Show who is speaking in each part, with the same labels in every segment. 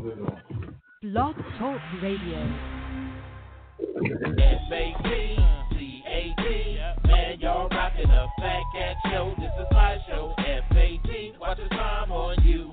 Speaker 1: Blog Talk Radio.
Speaker 2: F-A-T, Man, y'all rocking a fat cat show. This is my show. F-A-T, watch the time on you.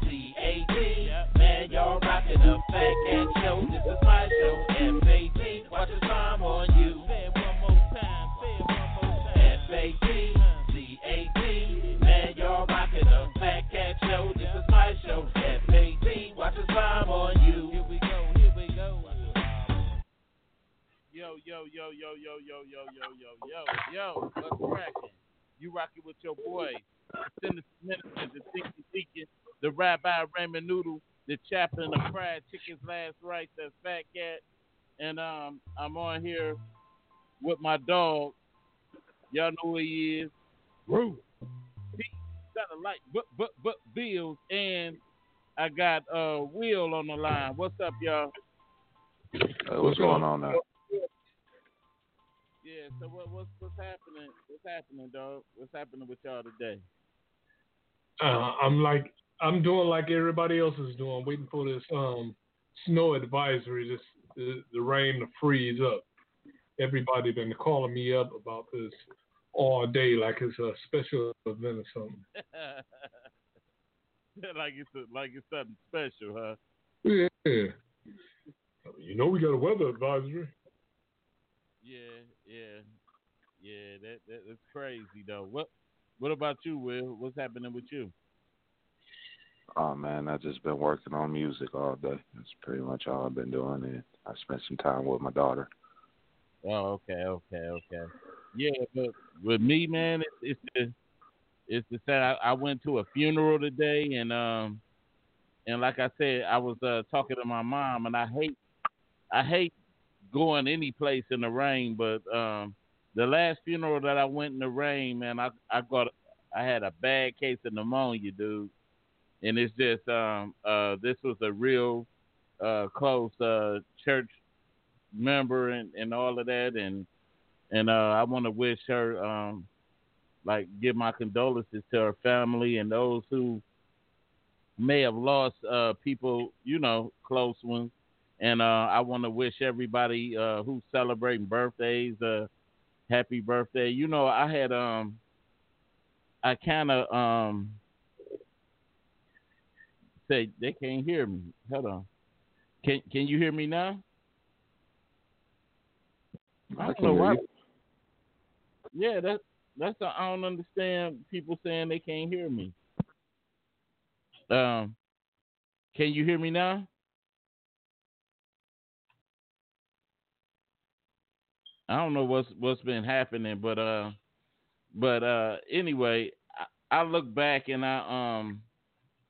Speaker 2: C-A-T. Man, y'all rocking the Fat Cat Show. This is my show. F-A-T, watch the time on you. F-A-T, C-A-T. Man, y'all rocking the Fat Cat Show. This is my show. F-A-T, watch the time on you. Here we go. Here we go. Yo, yo, yo, yo, yo, yo, yo, yo, yo, yo, yo, what's cracking? You rocking with your boy, Sinister Minister, the Thinking Deacon, the Rabbi Raymond Noodle, the Chaplain of Fried Chicken's Last Rites, that's Fat Cat. And um, I'm on here with my dog. Y'all know who he is. Roo. He got a light, but, but, but bills. And I got uh, Will on the line. What's up, y'all?
Speaker 3: Uh, what's going on now?
Speaker 2: Yeah, so what, what's what's happening? What's happening, dog? What's happening with y'all today?
Speaker 4: Uh, I'm like I'm doing like everybody else is doing, waiting for this um, snow advisory, this the, the rain to freeze up. Everybody been calling me up about this all day, like it's a special event or something.
Speaker 2: like it's a, like it's something special, huh?
Speaker 4: Yeah, you know we got a weather advisory.
Speaker 2: Yeah, yeah, yeah. That, that that's crazy though. What what about you, Will? What's happening with you?
Speaker 3: Oh man, I've just been working on music all day. That's pretty much all I've been doing, and I spent some time with my daughter.
Speaker 2: Oh, okay, okay, okay. Yeah, but with me, man, it's it's the it's the sad. I, I went to a funeral today, and um, and like I said, I was uh talking to my mom, and I hate I hate going any place in the rain, but um, the last funeral that I went in the rain, man, I I got I had a bad case of pneumonia, dude, and it's just um uh this was a real uh close uh church member and and all of that, and and uh I want to wish her um like give my condolences to her family and those who may have lost uh people, you know, close ones and uh, I want to wish everybody uh, who's celebrating birthdays a happy birthday. You know, I had um, I kind of um, say they can't hear me. Hold on. Can Can you hear me now? I, don't know why. Yeah, that's that's the, I don't understand people saying they can't hear me. Um, can you hear me now? I don't know what's what's been happening, but uh, but uh, anyway, I, I look back and I um,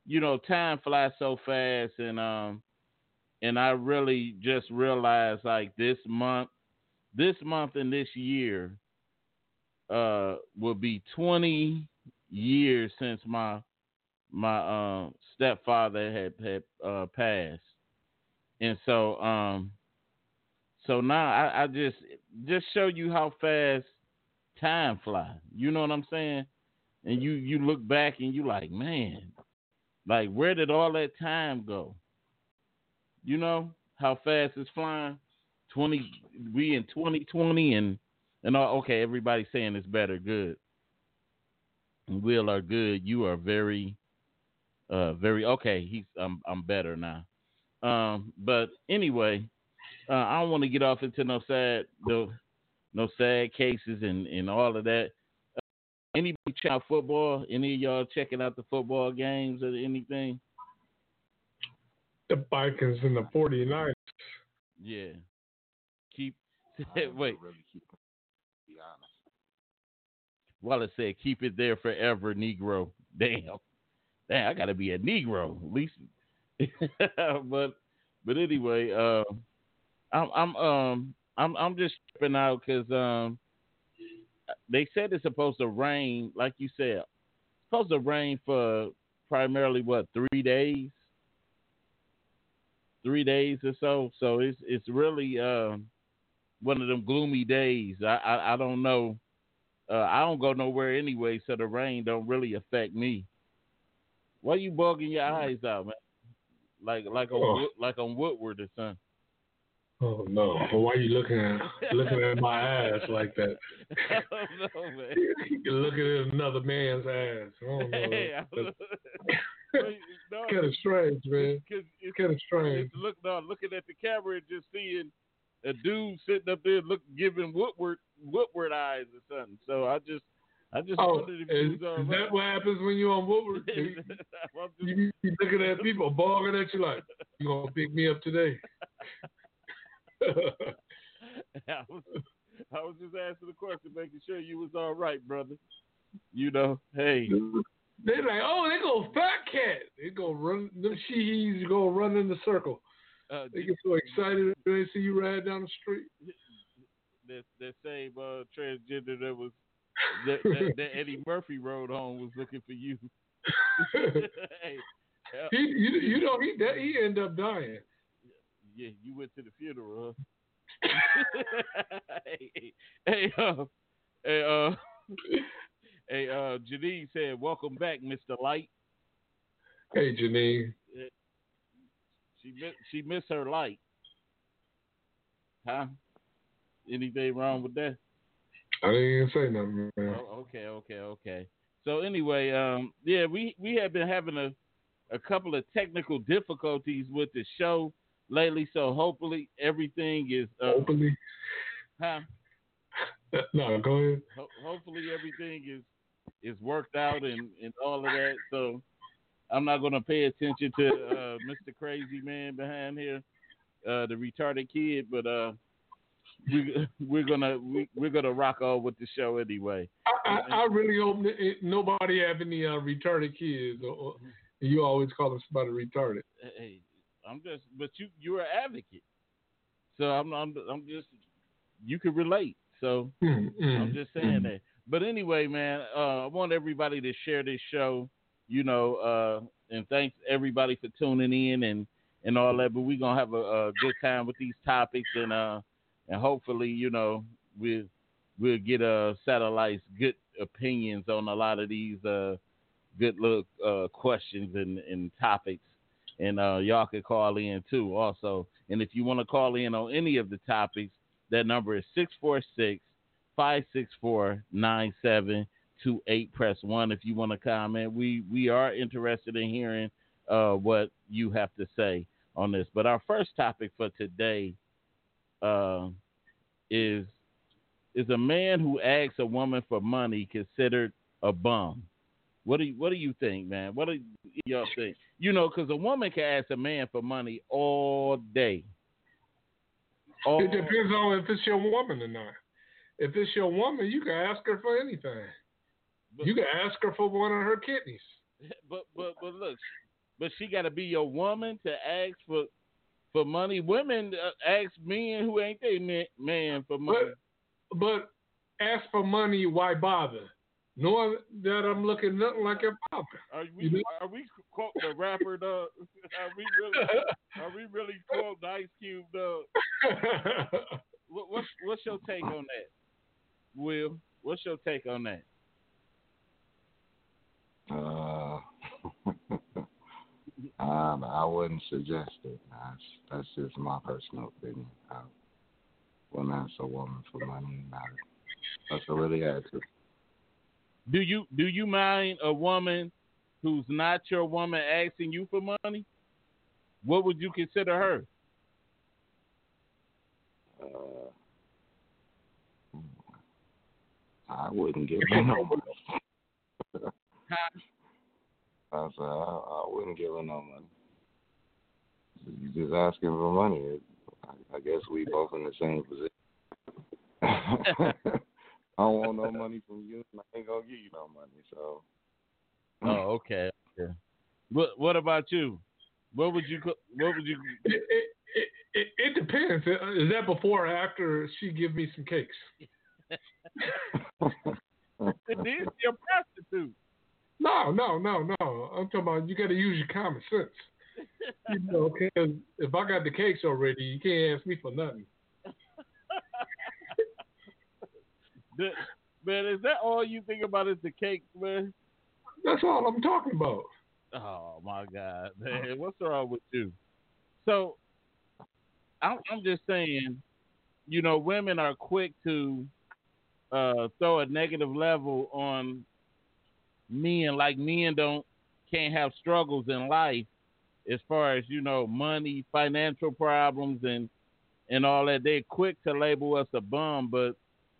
Speaker 2: you know, time flies so fast, and um, and I really just realized like this month, this month and this year, uh, will be twenty years since my my uh, stepfather had had uh, passed, and so um, so now I, I just just show you how fast time flies. You know what I'm saying? And you you look back and you like, man, like where did all that time go? You know how fast it's flying. Twenty, we in 2020 and and all, okay, everybody's saying it's better, good. Will are good. You are very, uh, very okay. He's I'm I'm better now. Um, but anyway, uh, I don't want to get off into no sad no no sad cases and and all of that. Anybody check out football? Any of y'all checking out the football games or anything?
Speaker 4: The Vikings and the 49ers.
Speaker 2: Yeah. Keep
Speaker 3: I don't
Speaker 2: wait.
Speaker 3: Really keep, to be honest.
Speaker 2: Wallace said, "Keep it there forever, Negro." Damn, damn, I gotta be a Negro at least. but but anyway, uh, I'm I'm um I'm I'm just tripping out because um they said it's supposed to rain, like you said, supposed to rain for primarily what three days, three days or so. So it's it's really um one of them gloomy days. I I, I don't know. Uh, I don't go nowhere anyway, so the rain don't really affect me. Why you bugging your eyes out, man? Like like on
Speaker 4: Oh.
Speaker 2: Like on Woodward or something.
Speaker 4: Oh no! Well, why you looking at looking at my ass like that?
Speaker 2: I don't man.
Speaker 4: You're looking at another man's ass. I don't know.
Speaker 2: Hey, don't- no,
Speaker 4: kind of strange, man.
Speaker 2: it's,
Speaker 4: Kind of strange.
Speaker 2: it's look no, looking at the camera and just seeing a dude sitting up there look giving Woodward Woodward eyes or something. So I just I just
Speaker 4: Oh,
Speaker 2: wondered if
Speaker 4: is,
Speaker 2: you
Speaker 4: is
Speaker 2: right.
Speaker 4: that what happens when you're on Woodward? You, you looking at people barging at you like, "You gonna pick me up today?"
Speaker 2: I was, I was just asking the question, making sure you was all right, brother. You know, hey,
Speaker 4: They're like, "Oh, they go fat cat." They go run. Them sheehies go run in the circle.
Speaker 2: uh,
Speaker 4: They get so excited when they see you ride down the street.
Speaker 2: that that same uh, transgender that was that, that, that Eddie Murphy rode home was looking for you. hey,
Speaker 4: he, you, you know, he that, he ended up dying.
Speaker 2: Yeah, you went to the funeral. Huh? hey, hey, uh, hey, uh, hey, uh, Janine said, "Welcome back, Mister Light."
Speaker 4: Hey, Janine.
Speaker 2: She miss, she missed her light. Huh? Anything wrong with that?
Speaker 4: I didn't even say nothing, man.
Speaker 2: Oh, okay, okay, okay. So anyway, um, yeah, we we have been having a a couple of technical difficulties with the show lately. So hopefully everything is uh,
Speaker 4: Openly.
Speaker 2: huh?
Speaker 4: No, go ahead.
Speaker 2: Ho- hopefully everything is is worked out and and all of that. So I'm not gonna pay attention to uh, Mr. Crazy Man behind here, uh, the retarded kid, but uh. We, we're gonna we, we're gonna rock on with the show anyway.
Speaker 4: I, I, I really hope that nobody have any uh, retarded kids. Or, or, you always call somebody retarded.
Speaker 2: hey, I'm just, but you you're an advocate, so I'm I'm I'm just you can relate. So
Speaker 4: Mm, mm,
Speaker 2: I'm just saying
Speaker 4: mm.
Speaker 2: that. But anyway, man, uh, I want everybody to share this show, you know, uh, and thanks everybody for tuning in and and all that. But we're gonna have a, a good time with these topics and uh and hopefully, you know, we'll we'll get uh satellites good opinions on a lot of these uh good look uh questions and, and topics. And uh y'all can call in too also. And if you want to call in on any of the topics, that number is 646 564 9728. Press 1 if you want to comment. We we are interested in hearing uh, what you have to say on this. But our first topic for today uh, is is a man who asks a woman for money considered a bum? What do you, what do you think, man? What do y'all think? You know, because a woman can ask a man for money all day. All,
Speaker 4: It depends on if it's your woman or not. If it's your woman, you can ask her for anything.
Speaker 2: but-
Speaker 4: You can ask her for one of her kidneys.
Speaker 2: but but but look, but she got to be your woman to ask for for money. Women uh, ask men who ain't they man, man for money.
Speaker 4: But but ask for money, why bother? Knowing that I'm looking nothing like a papa.
Speaker 2: Are we
Speaker 4: you know-
Speaker 2: are we quoting the rapper? Dog? Are we really are we really quoting Ice Cube? Dog? What, what's what's your take on that, Will? What's your take on that?
Speaker 3: Uh, um, I wouldn't suggest it. That's that's just my personal opinion. I wouldn't ask a woman for money. Not unless I really to.
Speaker 2: Do you do you mind a woman who's not your woman asking you for money? What would you consider her?
Speaker 3: Uh, I wouldn't give her no money. I said I, I wouldn't give her no money. You just asking for money. I, I guess we both in the same position. I don't want no money from you, and I ain't gonna give you no money. So.
Speaker 2: Oh, okay. okay. What What about you? What would you co- What would you?
Speaker 4: It, it, it, it, it depends. Uh, is that before or after she give me some cakes?
Speaker 2: This your prostitute.
Speaker 4: No, no, no, no. I'm talking about you got to use your common sense. You know, 'cause if I got the cakes already, you can't ask me for nothing.
Speaker 2: The- man, is that all you think about is the cake, man?
Speaker 4: That's all I'm talking about.
Speaker 2: Oh my God, man, what's wrong with you? So, I'm, I'm just saying, you know, women are quick to uh, throw a negative level on men, like men don't can't have struggles in life as far as you know, money, financial problems, and and all that. They're quick to label us a bum, but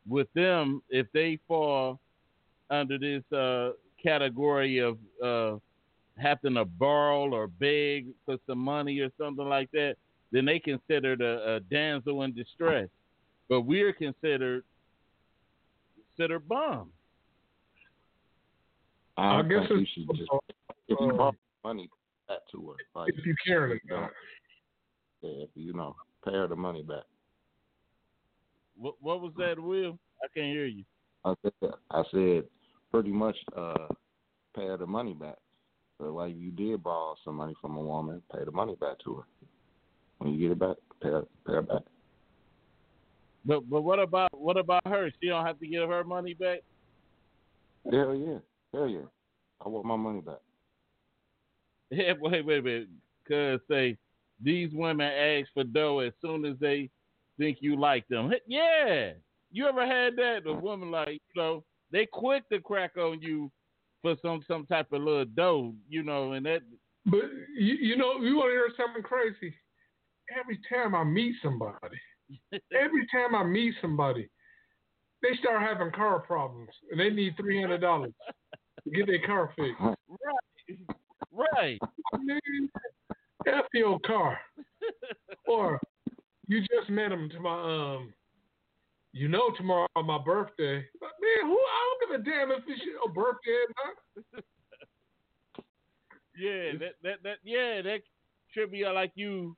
Speaker 2: with them, if they fall under this uh, category of uh, having to borrow or beg for some money or something like that, then they considered a, a damsel in distress. But we're considered considered bums.
Speaker 3: I,
Speaker 4: I guess
Speaker 3: think you should just if you borrow money back to her, like
Speaker 4: if you caring about. it.
Speaker 3: yeah, if you know, pay her the money back.
Speaker 2: What, what was that, Will? I can't hear you.
Speaker 3: I said, I said pretty much uh, pay her the money back. So like you did borrow some money from a woman, pay the money back to her. When you get it back, pay her, pay her back.
Speaker 2: But but what about what about her? She don't have to give her money back.
Speaker 3: Hell yeah, hell yeah. I want my money back.
Speaker 2: Yeah, wait, wait, wait. Cause say these women ask for dough as soon as they think you like them. Yeah, you ever had that? A woman like you know they quick to crack on you for some some type of little dough, you know, and that
Speaker 4: But you, you know, you want to hear something crazy? Every time I meet somebody, every time I meet somebody, they start having car problems and they need three hundred dollars to get their car fixed.
Speaker 2: right, right.
Speaker 4: F your car. Or you just met him to my um. You know tomorrow on my birthday. But man, who I don't give a damn if it's your birthday or not.
Speaker 2: Yeah, that that that yeah, that should be like you,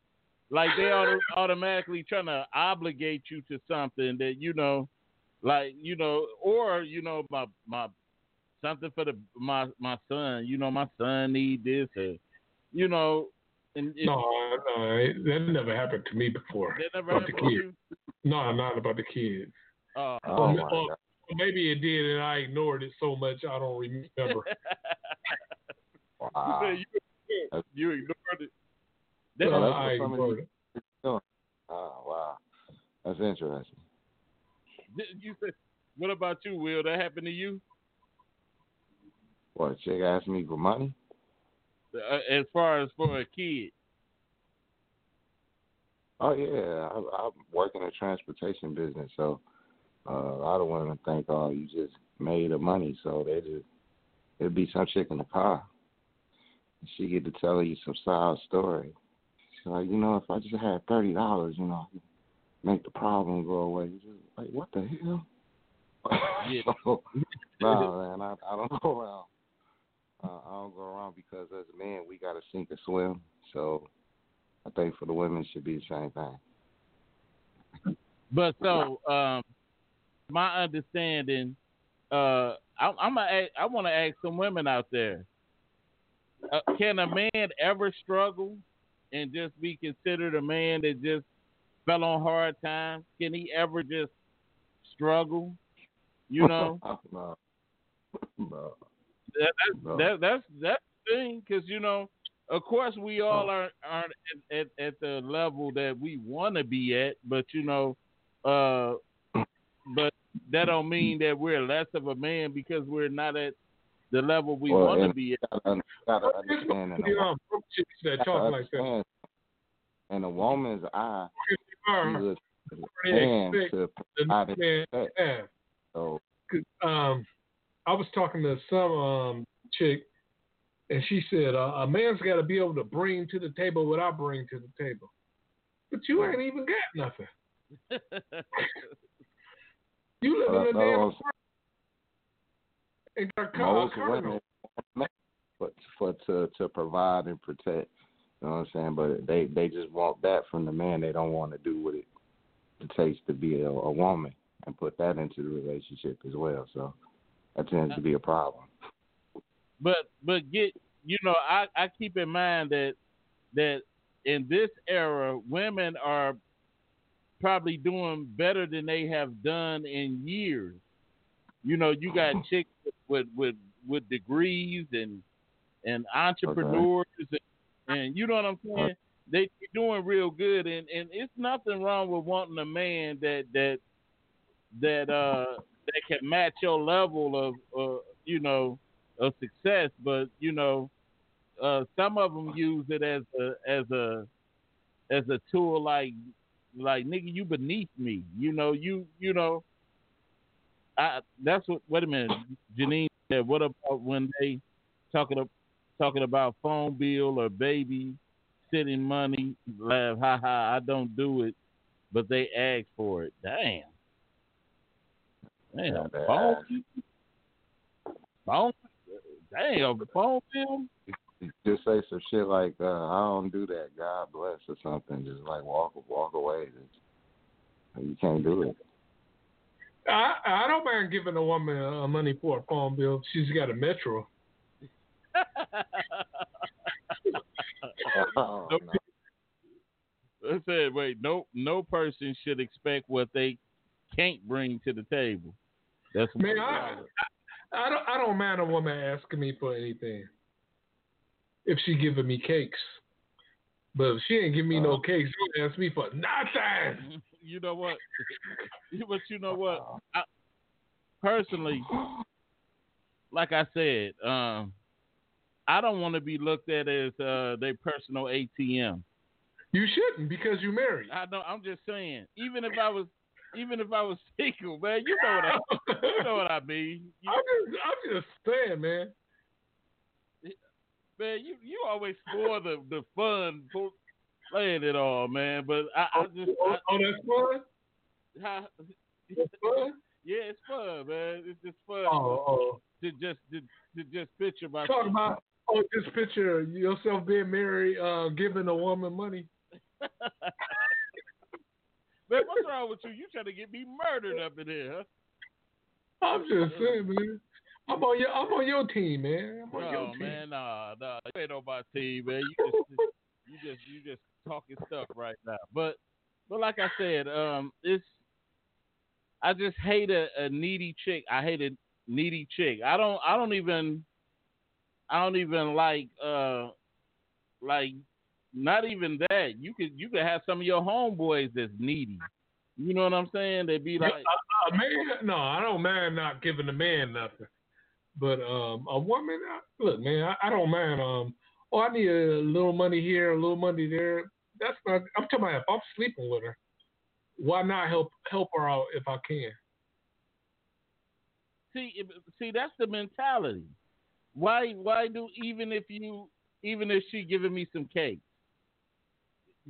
Speaker 2: like they auto, automatically trying to obligate you to something that you know, like you know, or you know, my my something for the my my son. You know, my son need this, or you know, and, and
Speaker 4: No, no, that never happened to me before.
Speaker 2: that never
Speaker 4: about the
Speaker 2: happened to
Speaker 4: kids.
Speaker 2: you.
Speaker 4: No, not about the kids.
Speaker 2: Uh,
Speaker 3: Oh
Speaker 4: Or-
Speaker 3: my
Speaker 4: or
Speaker 3: god.
Speaker 4: maybe it did, and I ignored it so much I don't remember.
Speaker 3: Wow.
Speaker 2: you, you ignored it.
Speaker 3: Yeah,
Speaker 2: That,
Speaker 3: that's
Speaker 4: I
Speaker 3: what
Speaker 4: ignored
Speaker 3: these-
Speaker 4: it.
Speaker 3: Oh wow. That's interesting.
Speaker 2: you said, what about you, Will? That happened to you?
Speaker 3: What a chick asked me for money?
Speaker 2: Uh, as far as for a kid.
Speaker 3: Oh yeah, I, I work in the transportation business, so uh, a lot of women think, oh, you just made the money, so they just it'd be some chick in the car. She get to tell you some side story. She's like, you know, if I just had thirty dollars, you know, make the problem go away. Just like, what the hell?
Speaker 2: Yeah.
Speaker 3: so, nah, man, I, I don't go around. Uh, I don't go around because as a man, we got to sink or swim. So I think for the women, it should be the same thing.
Speaker 2: But so, um, my understanding, uh, I, I'm a, I want to ask some women out there: uh, Can a man ever struggle and just be considered a man that just fell on hard times? Can he ever just struggle? You know,
Speaker 3: no. No.
Speaker 2: That, that's
Speaker 3: No.
Speaker 2: that, that's that's the thing because you know, of course, we all aren't aren't at, at, at the level that we want to be at, but you know, uh, but that don't mean that we're less of a man because we're not at the level we
Speaker 3: Well,
Speaker 2: want to be at.
Speaker 3: gotta, gotta understand in a,
Speaker 4: know, broke that
Speaker 3: gotta
Speaker 4: talk like that.
Speaker 3: in a woman's eye,
Speaker 4: Are.
Speaker 3: she looks and to
Speaker 4: the
Speaker 3: provide it.
Speaker 4: man
Speaker 3: respect.
Speaker 4: have.
Speaker 3: So
Speaker 4: 'Cause, Um, I was talking to some um chick, and she said uh, a man's got to be able to bring to the table what I bring to the table. But you ain't even got nothing. You live
Speaker 3: uh,
Speaker 4: in a damn and got a car,
Speaker 3: most
Speaker 4: car
Speaker 3: women for for to to provide and protect. You know what I'm saying? But they they just want that from the man. They don't want to do what it, it takes to be a, a woman and put that into the relationship as well. So that tends to be a problem.
Speaker 2: but but get you know I I keep in mind that that in this era women are probably doing better than they have done in years. You know, you got chicks with with with degrees and and entrepreneurs and, and you know what I'm saying? They are doing real good and and it's nothing wrong with wanting a man that that that uh that can match your level of uh you know of success, but you know, uh, some of them use it as a as a as a tool, like like nigga, you beneath me. You know, you you know. I that's what. Wait a minute, Janine said. What about when they talking ab- talking about phone bill or baby sitting money? Laugh, ha ha. I don't do it, but they ask for it. Damn. Damn,
Speaker 3: Yeah,
Speaker 2: phone, phone, damn, phone bill.
Speaker 3: Just say some shit like, uh, "I don't do that. God bless" or something. Just like walk walk away. Just, you can't do it.
Speaker 4: I I don't mind giving a woman uh, money for a phone bill. She's got a Metro.
Speaker 3: Oh,
Speaker 2: Nope.
Speaker 3: no.
Speaker 2: I said, wait, no, no person should expect what they can't bring to the table. That's
Speaker 4: Man,
Speaker 2: what
Speaker 4: I, I I don't I don't mind a woman asking me for anything. If she giving me cakes. But if she ain't give me no cakes, don't ask me for nothing.
Speaker 2: you know what? but you know what? I, personally, like I said, um, I don't want to be looked at as uh, their personal ATM.
Speaker 4: You shouldn't because you married.
Speaker 2: I don't. I'm just saying. Even if I was, even if I was single, man, you know what I, you know what I mean. You,
Speaker 4: I'm just I'm just saying, man.
Speaker 2: man, you you always spoil the the fun playing it all, man. But I, I just
Speaker 4: oh,
Speaker 2: I,
Speaker 4: oh, that's fun.
Speaker 2: how,
Speaker 4: That's fun.
Speaker 2: yeah, it's fun, man. It's just fun
Speaker 4: Oh, oh.
Speaker 2: to just to, to just picture myself.
Speaker 4: Talk about oh, just picture yourself being married, uh, giving a woman money.
Speaker 2: man, what's wrong with you? You trying to get me murdered up in here, huh?
Speaker 4: I'm just saying, man. I'm on your I'm on your team, man. I'm on
Speaker 2: No,
Speaker 4: your team.
Speaker 2: man, nah, nah. You ain't on my team, man. You just you just you just talking stuff right now. But but like I said, um, it's I just hate a, a needy chick. I hate a needy chick. I don't I don't even I don't even like uh like not even that. You could you could have some of your homeboys that's needy. You know what I'm saying? They'd be like
Speaker 4: a man, no, I don't mind not giving a man nothing, but um, a woman, look, man, I, I don't mind. Um, oh, I need a little money here, a little money there. That's not. I'm talking about if I'm sleeping with her, why not help help her out if I can?
Speaker 2: see see that's the mentality. Why why do even if you even if she giving me some cakes,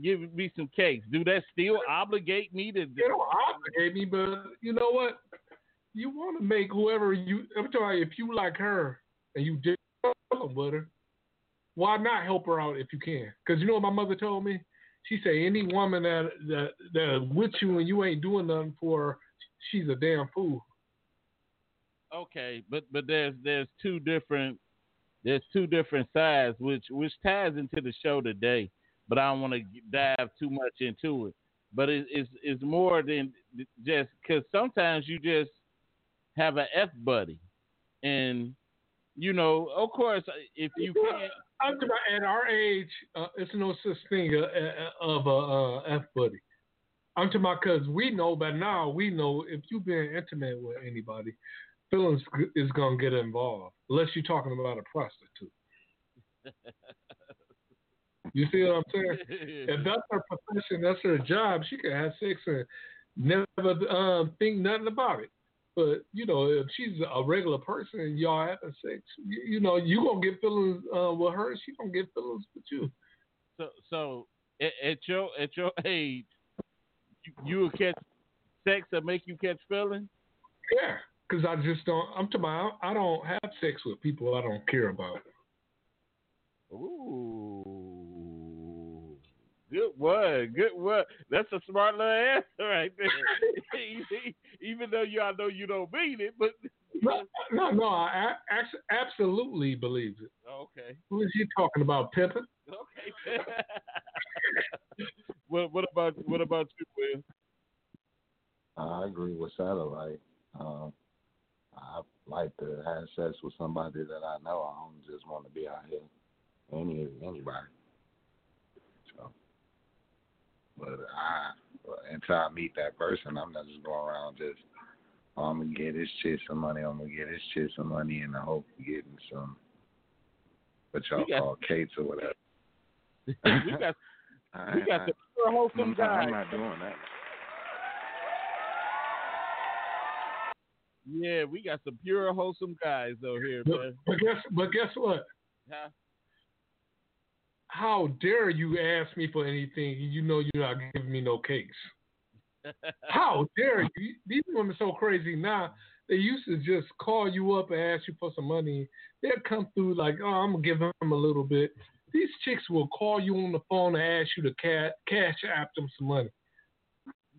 Speaker 2: giving me some cakes, do that still obligate me to?
Speaker 4: They don't obligate me, but you know what? You want to make whoever you. I'm talking. If you like her and you chilling with her, why not help her out if you can? Because you know what my mother told me. She said any woman that that that with you and you ain't doing nothing for her, she's a damn fool.
Speaker 2: Okay, but but there's there's two different there's two different sides which which ties into the show today, but I don't want to dive too much into it. But it, it's it's more than just because sometimes you just have an F buddy, and you know of course if you can't
Speaker 4: I'm talking about at our age, uh, it's no such thing uh, uh, of a uh, F buddy. I'm talking about because we know by now, we know if you've been intimate with anybody, feelings is going to get involved, unless you're talking about a prostitute. You see what I'm saying? If that's her profession, that's her job, she can have sex and never uh, think nothing about it. But you know, if she's a regular person and y'all having sex, you, you know, you gonna get feelings uh, with her. She gonna get feelings with you.
Speaker 2: So, so at, at your at your age, you, you will catch sex that make you catch feelings.
Speaker 4: Yeah, because I just don't. I'm talking about. I don't have sex with people I don't care about.
Speaker 2: Ooh, good word, good word. That's a smart little answer right there. Even though you, I know you don't mean it, but
Speaker 4: No, no, no. I a- ax- absolutely believe it.
Speaker 2: okay,
Speaker 4: Who is he talking about, Pippin?
Speaker 2: okay. what what about what about you, Will?
Speaker 3: I agree with Satellite. Um, I like to have sex with somebody that I know. I don't just want to be out here any anybody. So, but I until I meet that person, I'm not just going around just. Oh, I'm gonna get this shit some money. I'm gonna get this shit some money, and I hope of getting some what y'all
Speaker 2: got-
Speaker 3: call cates or whatever.
Speaker 2: we got
Speaker 3: I,
Speaker 2: we got
Speaker 3: I,
Speaker 2: the pure wholesome
Speaker 3: I'm,
Speaker 2: guy.
Speaker 3: I'm not doing that.
Speaker 2: Yeah, we got some pure wholesome guys though here,
Speaker 4: But,
Speaker 2: man.
Speaker 4: but guess, but guess what?
Speaker 2: Huh?
Speaker 4: How dare you ask me for anything? You know you're not giving me no cakes. How dare you? These women so crazy now. They used to just call you up and ask you for some money. They'll come through like, oh, I'm gonna give them a little bit. These chicks will call you on the phone and ask you to ca- cash app them some money.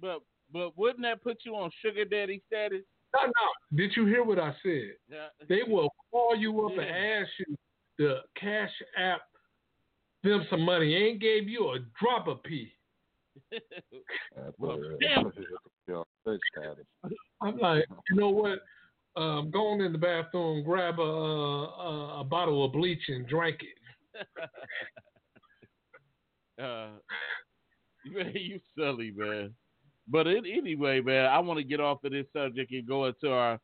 Speaker 2: but but wouldn't that put you on sugar daddy status?
Speaker 4: No, no. Did you hear what I said?
Speaker 2: Yeah.
Speaker 4: They will call you up and ask you to cash app them some money. Ain't gave you a drop of pee.
Speaker 2: Well,
Speaker 3: but,
Speaker 2: damn.
Speaker 3: your sex status.
Speaker 4: I'm like, you know what? Um, go on in the bathroom, grab a, a, a bottle of bleach and drink it.
Speaker 2: uh, man, you silly man. But it, anyway, man, I want to get off of this subject and go into our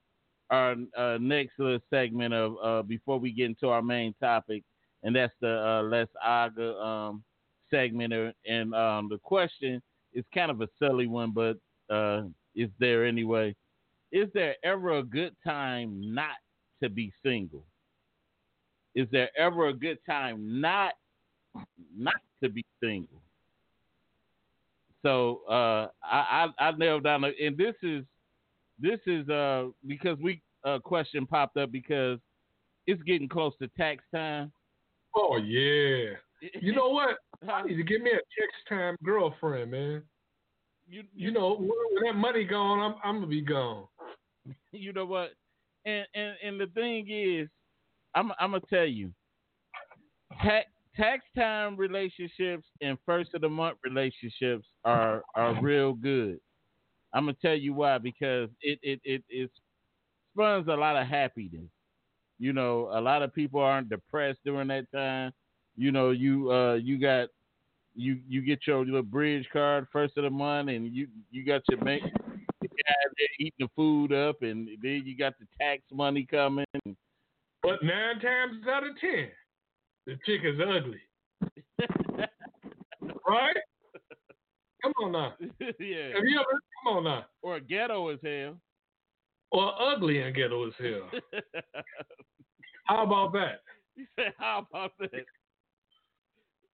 Speaker 2: our uh, next little segment of uh, before we get into our main topic, and that's the uh, Les Aga um, segment. And um, the question is kind of a silly one, but uh, is there anyway? Is there ever a good time not to be single? Is there ever a good time not not to be single? So uh, I, I I nailed down, a- and this is this is uh because we uh question popped up because it's getting close to tax time.
Speaker 4: Oh yeah. You know what? I need to get me a text time girlfriend, man.
Speaker 2: you,
Speaker 4: You know, when when that money gone, I'm I'm gonna be gone.
Speaker 2: you know what? And and and the thing is, I'm I'm gonna tell you, tax tax time relationships and first of the month relationships are are real good. I'm gonna tell you why because it it it it spawns a lot of happiness. You know, a lot of people aren't depressed during that time. You know, you uh you got you you get your little bridge card first of the month, and you you got your bank guy eating the food up, and then you got the tax money coming.
Speaker 4: But nine times out of ten, the chick is ugly, right? Come on now.
Speaker 2: yeah,
Speaker 4: Have you ever? Come on now.
Speaker 2: or a ghetto as hell.
Speaker 4: Or ugly and ghetto as hell. How about that?
Speaker 2: you said, how about that?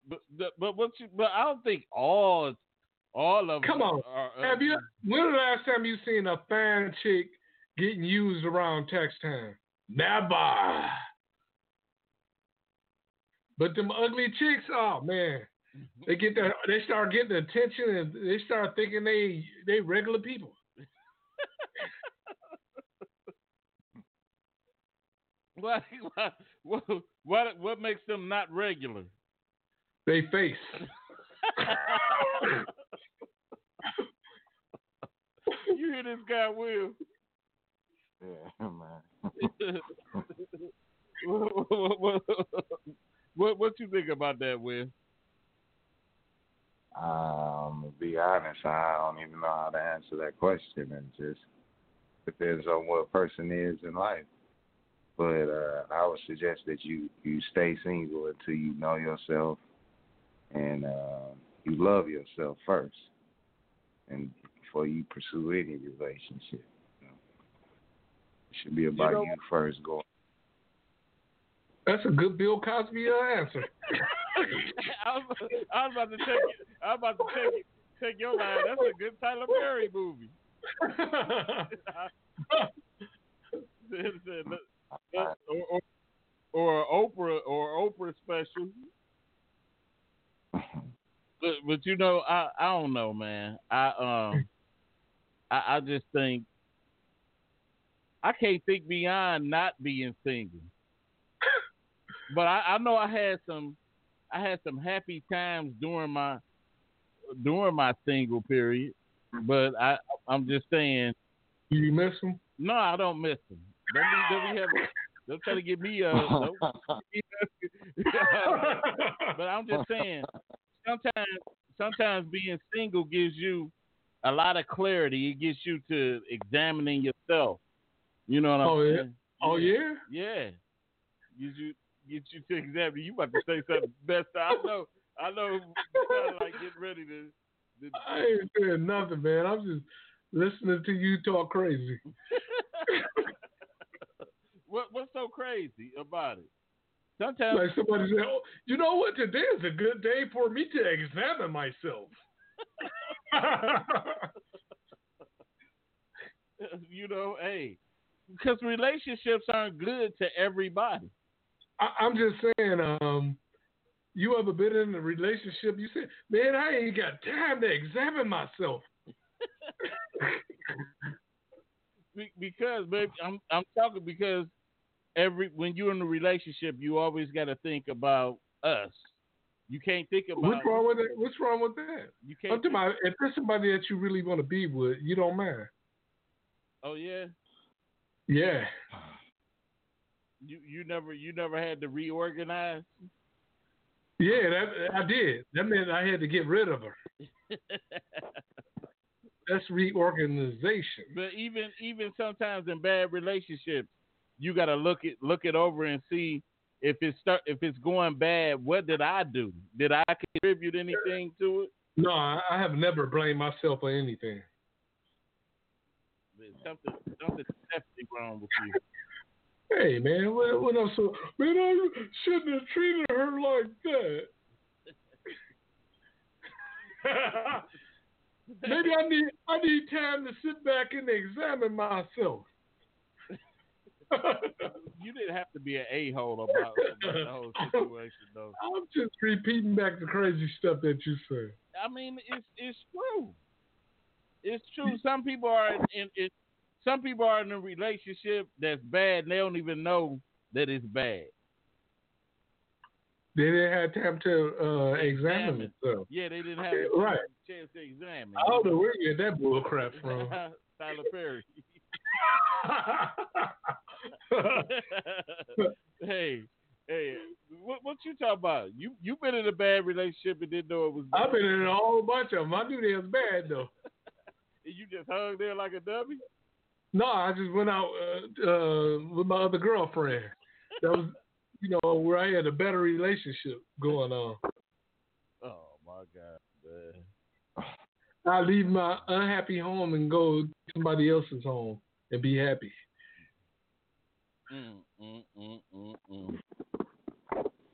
Speaker 2: But but- but what you but I don't think all all of
Speaker 4: Come on.
Speaker 2: are.
Speaker 4: Have you? When the last time you seen a fine chick getting used around tax time? Never. But them ugly chicks, oh man, they get that. They start getting the attention, and they start thinking they they regular people.
Speaker 2: What what what what makes them not regular?
Speaker 4: They face.
Speaker 2: you hear this guy, Will?
Speaker 3: Yeah, man.
Speaker 2: what, what, what, what you think about that, Will?
Speaker 3: Um, to be honest, I don't even know how to answer that question. It just depends on what a person is in life. But uh, I would suggest that you you stay single until you know yourself and uh, you love yourself first. And before you pursue any relationship. You know? It should be about you,
Speaker 2: know-
Speaker 3: first going.
Speaker 4: That's a good Bill Cosby uh, answer.
Speaker 2: I, was, I was about to take it. I was about to take it, take your line. That's a good Tyler Perry movie. or, or, or Oprah or Oprah special. But, but you know, I I don't know, man. I um, I, I just think I can't think beyond not being single. But I, I know I had some, I had some happy times during my during my single period. But I I'm just saying,
Speaker 4: Do you miss them?
Speaker 2: no, I don't miss them. Don't be, don't be having, don't try to get me uh. Don't, but I'm just saying, sometimes sometimes being single gives you a lot of clarity. It gets you to examining yourself. You know what I'm
Speaker 4: Oh, yeah? oh yeah.
Speaker 2: Yeah. Gives you get you to examine. You about to say something best. I know. I know. You kinda like getting ready to. to
Speaker 4: I ain't saying nothing, man. I'm just listening to you talk crazy.
Speaker 2: what What's so crazy about it? Sometimes
Speaker 4: Like somebody said, oh, you know what? Today is a good day for me to examine myself.
Speaker 2: you know, hey, because relationships aren't good to everybody.
Speaker 4: I, I'm just saying, um, you ever been in a relationship? You said, man, I ain't got time to examine myself.
Speaker 2: Be- because baby, I'm I'm talking because every when you're in a relationship, you always got to think about us. You can't think about
Speaker 4: What's wrong with that? What's wrong with that?
Speaker 2: you
Speaker 4: I'm
Speaker 2: can't.
Speaker 4: talking about if there's somebody that you really want to be with, you don't mind.
Speaker 2: oh yeah,
Speaker 4: Yeah.
Speaker 2: you you never you never had to reorganize.
Speaker 4: Yeah, that I did. That meant I had to get rid of her. That's reorganization.
Speaker 2: but even even sometimes in bad relationships, you got to look it look it over and see if it's start if it's going bad. What did I do? Did I contribute anything to it?
Speaker 4: No, I I have never blamed myself for anything.
Speaker 2: There's Something something definitely wrong with you.
Speaker 4: Hey man, what, what else? Man, I shouldn't have treated her like that. Maybe I need I need time to sit back and examine myself.
Speaker 2: You didn't have to be an a hole about, about the whole situation, though.
Speaker 4: I'm just repeating back the crazy stuff that you say.
Speaker 2: I mean, it's it's true. It's true. Some people are in, in, some people are in a relationship that's bad and they don't even know that it's bad.
Speaker 4: They didn't have time to uh, examine
Speaker 2: Examine.
Speaker 4: themselves.
Speaker 2: Yeah, they didn't have
Speaker 4: Right.
Speaker 2: Chance to examine.
Speaker 4: I don't know where you get that bull crap from.
Speaker 2: Tyler Perry. hey, hey, what what you talking about? You you been in a bad relationship and didn't know it was bad.
Speaker 4: I've been in a whole bunch of them. I knew they was bad though.
Speaker 2: And you just hung there like a dummy.
Speaker 4: No, I just went out uh, uh, with my other girlfriend. That was, you know, where I had a better relationship going on.
Speaker 2: Oh my god, man.
Speaker 4: I leave my unhappy home and go to somebody else's home and be happy.
Speaker 2: Mm, mm, mm, mm, mm.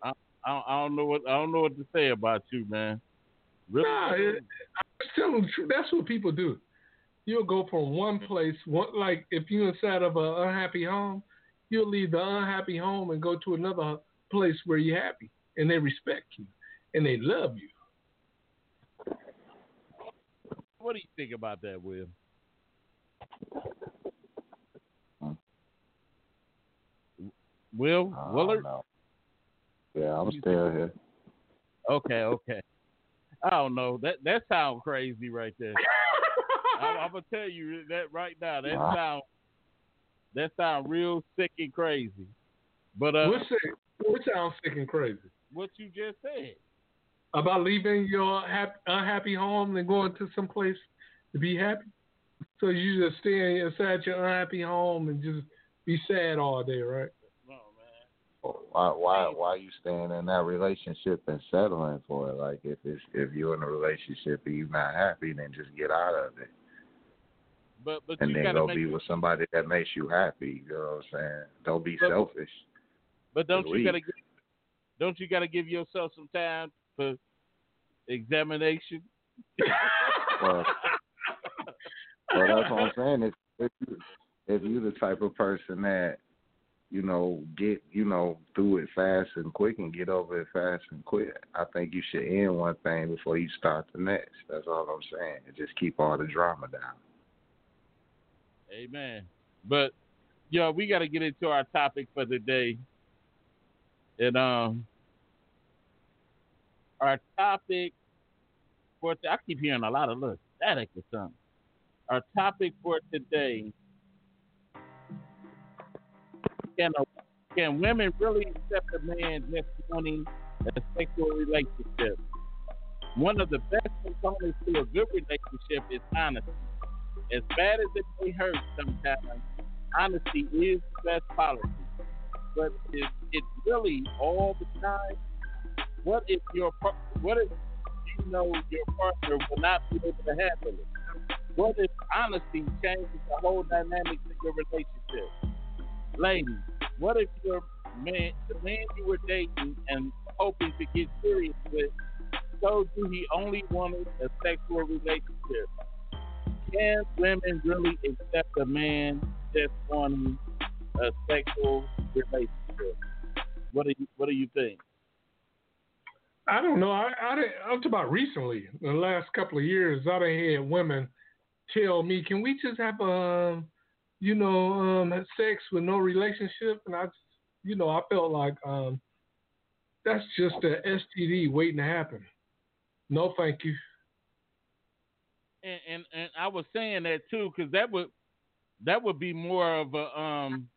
Speaker 2: I, I don't- I don't know what I don't know what to say about you, man. Really?
Speaker 4: Nah, it, I'm telling truth. That's what people do. You'll go from one place, one, like if you're inside of an unhappy home, you'll leave the unhappy home and go to another place where you're happy and they respect you and they love you.
Speaker 2: What do you think about that, Will? Will
Speaker 3: I
Speaker 2: Willard?
Speaker 3: know. Yeah, I'm still here.
Speaker 2: Okay, okay. I don't know. That that sounds crazy right there. I, I'm gonna tell you that right now. That
Speaker 3: Wow.
Speaker 2: sound that sound real sick and crazy. But uh,
Speaker 4: What's it? What sounds sick and crazy?
Speaker 2: what you just said.
Speaker 4: About leaving your hap- unhappy home and going to some place to be happy? So you just stay inside your unhappy home and just be sad all day, right?
Speaker 2: No man.
Speaker 3: Why why why you staying in that relationship and settling for it? Like if it's if you're in a relationship and you're not happy, then just get out of it.
Speaker 2: But but
Speaker 3: and
Speaker 2: you
Speaker 3: then go
Speaker 2: make.
Speaker 3: be with somebody that makes you happy. You know what I'm saying? Don't be
Speaker 2: But-
Speaker 3: selfish.
Speaker 2: but don't you gotta give, don't you gotta give yourself some time for examination?
Speaker 3: Well, well, that's what I'm saying. If if you if you the type of person that you know get you know through it fast and quick and get over it fast and quick, I think you should end one thing before you start the next. That's all I'm saying. And just keep all the drama down.
Speaker 2: Amen. But yo, we got to get into our topic for the day, and um, our topic for I keep hearing a lot of look static or something. Our topic for today: Can a, can women really accept a man just wanting a sexual relationship? One of the best components to a good relationship is honesty as bad as it may hurt sometimes, honesty is the best policy. But is it really all the time? What if your what if you know your partner will not be able to handle it? What if honesty changes the whole dynamics of your relationship? Ladies, what if your man, the man you were dating and hoping to get serious with, told you he only wanted a sexual relationship? can women really accept a man just wanting a sexual relationship? What do you What do you think?
Speaker 4: I don't know. I, I didn't, about recently, the last couple of years. I done had women tell me, "Can we just have um, you know, um, sex with no relationship?" And I, just, you know, I felt like um, that's just a STD waiting to happen. No, thank you.
Speaker 2: And and, and I was saying that too because that would that would be more of a um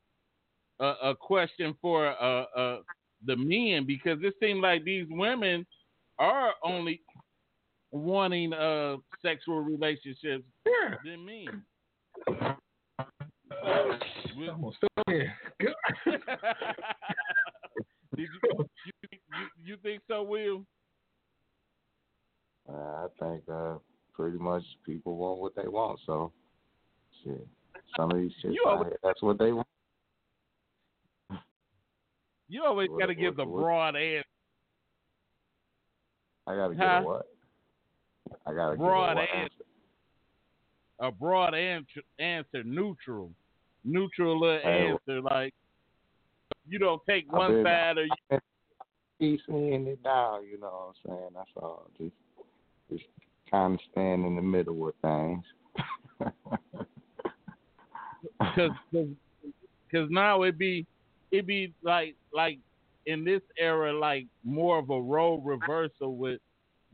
Speaker 2: a, a question for a, uh the men because it seems like these women are only wanting uh sexual relationships
Speaker 4: Yeah.
Speaker 2: than men.
Speaker 4: I'm gonna stop here.
Speaker 2: Did you, you, you you think so, Will?
Speaker 3: Uh, I think uh, pretty much people want what they want. So, shit. Some of these chicks,
Speaker 2: You
Speaker 3: out
Speaker 2: always-
Speaker 3: here, that's what they want.
Speaker 2: You always got to give the
Speaker 3: what-
Speaker 2: broad answer.
Speaker 3: I gotta get
Speaker 2: Huh?
Speaker 3: a what? I gotta
Speaker 2: Broad
Speaker 3: get a
Speaker 2: answer. a broad answer, answer neutral, neutral little
Speaker 3: Hey,
Speaker 2: answer. Like you don't take one
Speaker 3: been-
Speaker 2: side or you,
Speaker 3: Piece me in it down, you know what I'm saying? That's all. Just just kind of stand in the middle with things.
Speaker 2: because because now it'd be it be like like in this era like more of a role reversal with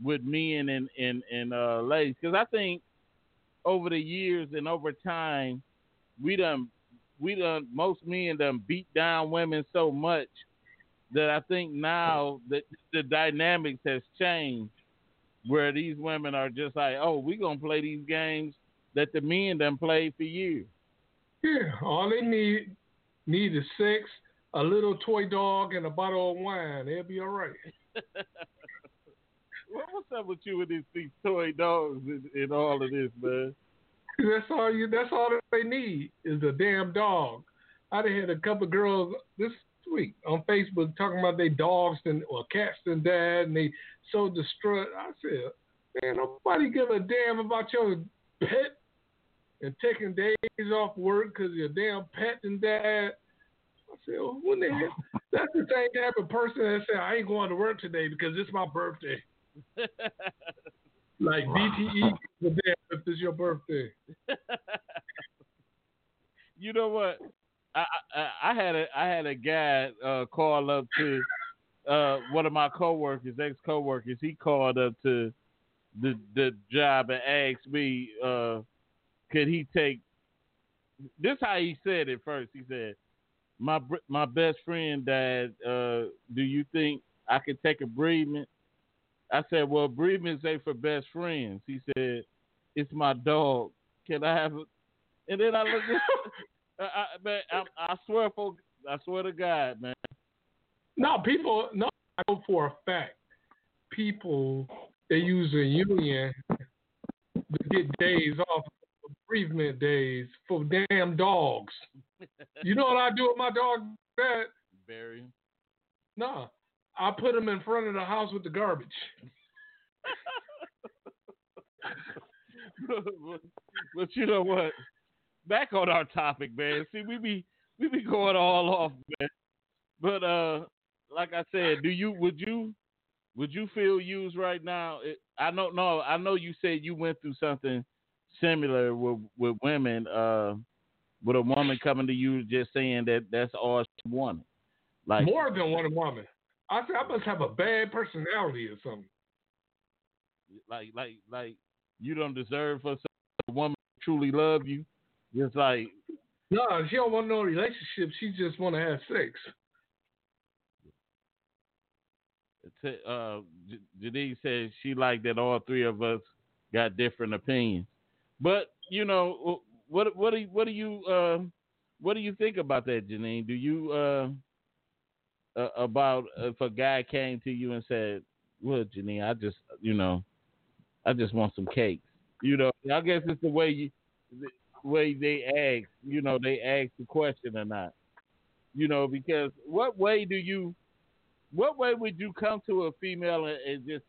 Speaker 2: with men and and and uh ladies because I think over the years and over time we done we done most men done beat down women so much that I think now that the dynamics has changed where these women are just like oh we gonna play these games that the men done played for years.
Speaker 4: Yeah, all they need need is sex, a little toy dog, and a bottle of wine. They'll be all right.
Speaker 2: What, what's up with you with these, these toy dogs and, and all of this, man?
Speaker 4: That's all you. That's all that they need is a damn dog. I done had a couple girls this week on Facebook talking about their dogs and or cats and died, and they so distraught. I said, man, nobody give a damn about your pet and taking days off work because your damn pet and died. Well, when the hell? That's the same type of person that said, I ain't going to work today because it's my birthday. Like BTE, the if it's your birthday.
Speaker 2: you know what? I, I I had a I had a guy uh, call up to uh, one of my coworkers, ex coworkers. He called up to the the job and asked me, uh, could he take? This how he said it first. He said, "My my best friend died. Uh, do you think I could take a bereavement?" I said, "Well, bereavements ain't for best friends." He said, "It's my dog. Can I have it?" And then I looked at, I, I, man, I, I swear for, I swear to God, man.
Speaker 4: No, people, no, I know for a fact, people, they use a union to get days off of bereavement days for damn dogs. You know what I do with my dog? That
Speaker 2: Barry.
Speaker 4: nah, I put him in front of the house with the garbage.
Speaker 2: but, but you know what? Back on our topic, man. See, we be we be going all off, man. But uh, like I said, do you would you would you feel used right now? It, I don't know. I know you said you went through something similar with with women. Uh, with a woman coming to you just saying that that's all she wanted. Like
Speaker 4: More than one woman. I said I must have a bad personality or something.
Speaker 2: like like like you don't deserve for a woman to truly love you. Just like
Speaker 4: No, she don't want no relationship. She just want to have sex.
Speaker 2: uh, J- Janine said she liked that all three of us got different opinions. But you know what what do you, what do you uh, what do you think about that, Janine? Do you uh, uh, about if a guy came to you and said, "Well, Janine, I just you know, I just want some cakes." You know, I guess it's the way you the way they ask. You know, they ask the question or not. You know, because what way do you what way would you come to a female and, and just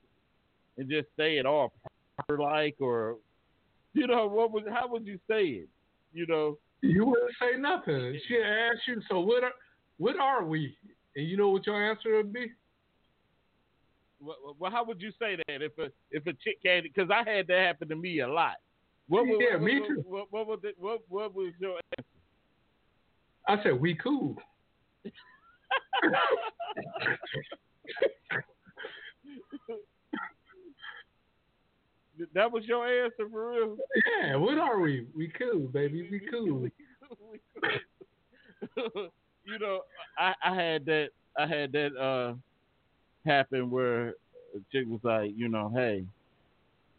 Speaker 2: and just say it all like or you know what would how would you say it you know
Speaker 4: You wouldn't say nothing. She asked you, so what are what are we? And you know what your answer would be?
Speaker 2: well, well how would you say that if a if a chick came because I had that happen to me a lot what
Speaker 4: Yeah,
Speaker 2: what,
Speaker 4: me
Speaker 2: what,
Speaker 4: too.
Speaker 2: what, what, was it, what what was your
Speaker 4: I said we cool.
Speaker 2: that was your answer for real
Speaker 4: Yeah, what are we? We cool, baby. We cool.
Speaker 2: you know, I, I had that I had that uh happen where a chick was like, you know, hey,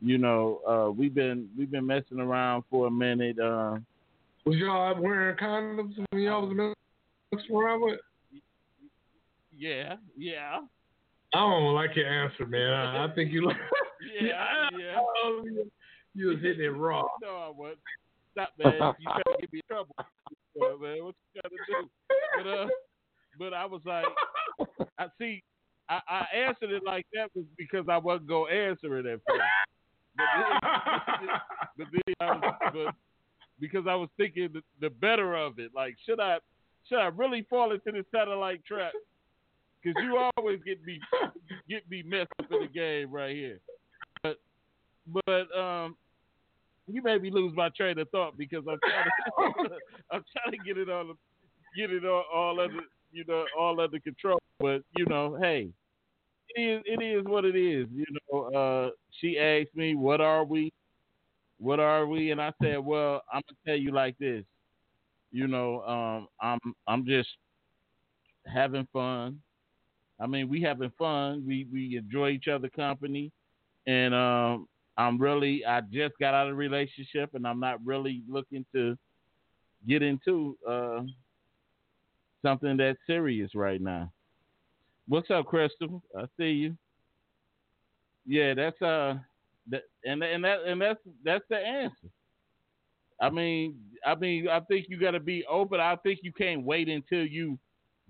Speaker 2: you know, uh we've been we've been messing around for a minute, uh
Speaker 4: Was y'all wearing condoms when y'all was messing around with?
Speaker 2: yeah, yeah.
Speaker 4: I don't like your answer, man. I, I think you like.
Speaker 2: Yeah, yeah.
Speaker 4: Oh, you- was hitting it raw.
Speaker 2: No, I wasn't. Stop man, you trying to get me in trouble. Uh, man, what you trying to do? But uh but I was like I see I, I answered it like that was because I wasn't gonna answer it at first. But then, but then I was, but because I was thinking the, the better of it. Like, should I should I really fall into this satellite trap? Because you always get me get me messed up in the game right here. But but um, you made me lose my train of thought because I'm trying to I'm trying to get it all get it all, all under you know all under control. But you know, hey, it is it is what it is. You know, uh, she asked me, "What are we? What are we?" And I said, "Well, I'm gonna tell you like this. You know, um, I'm I'm just having fun. I mean, we having fun. We we enjoy each other company, and um, I'm really I just got out of a relationship, and I'm not really looking to get into uh, something that's serious right now. What's up, Crystal? I see you. Yeah, that's uh, that, and and that and that's that's the answer. I mean, I mean, I think you got to be open. I think you can't wait until you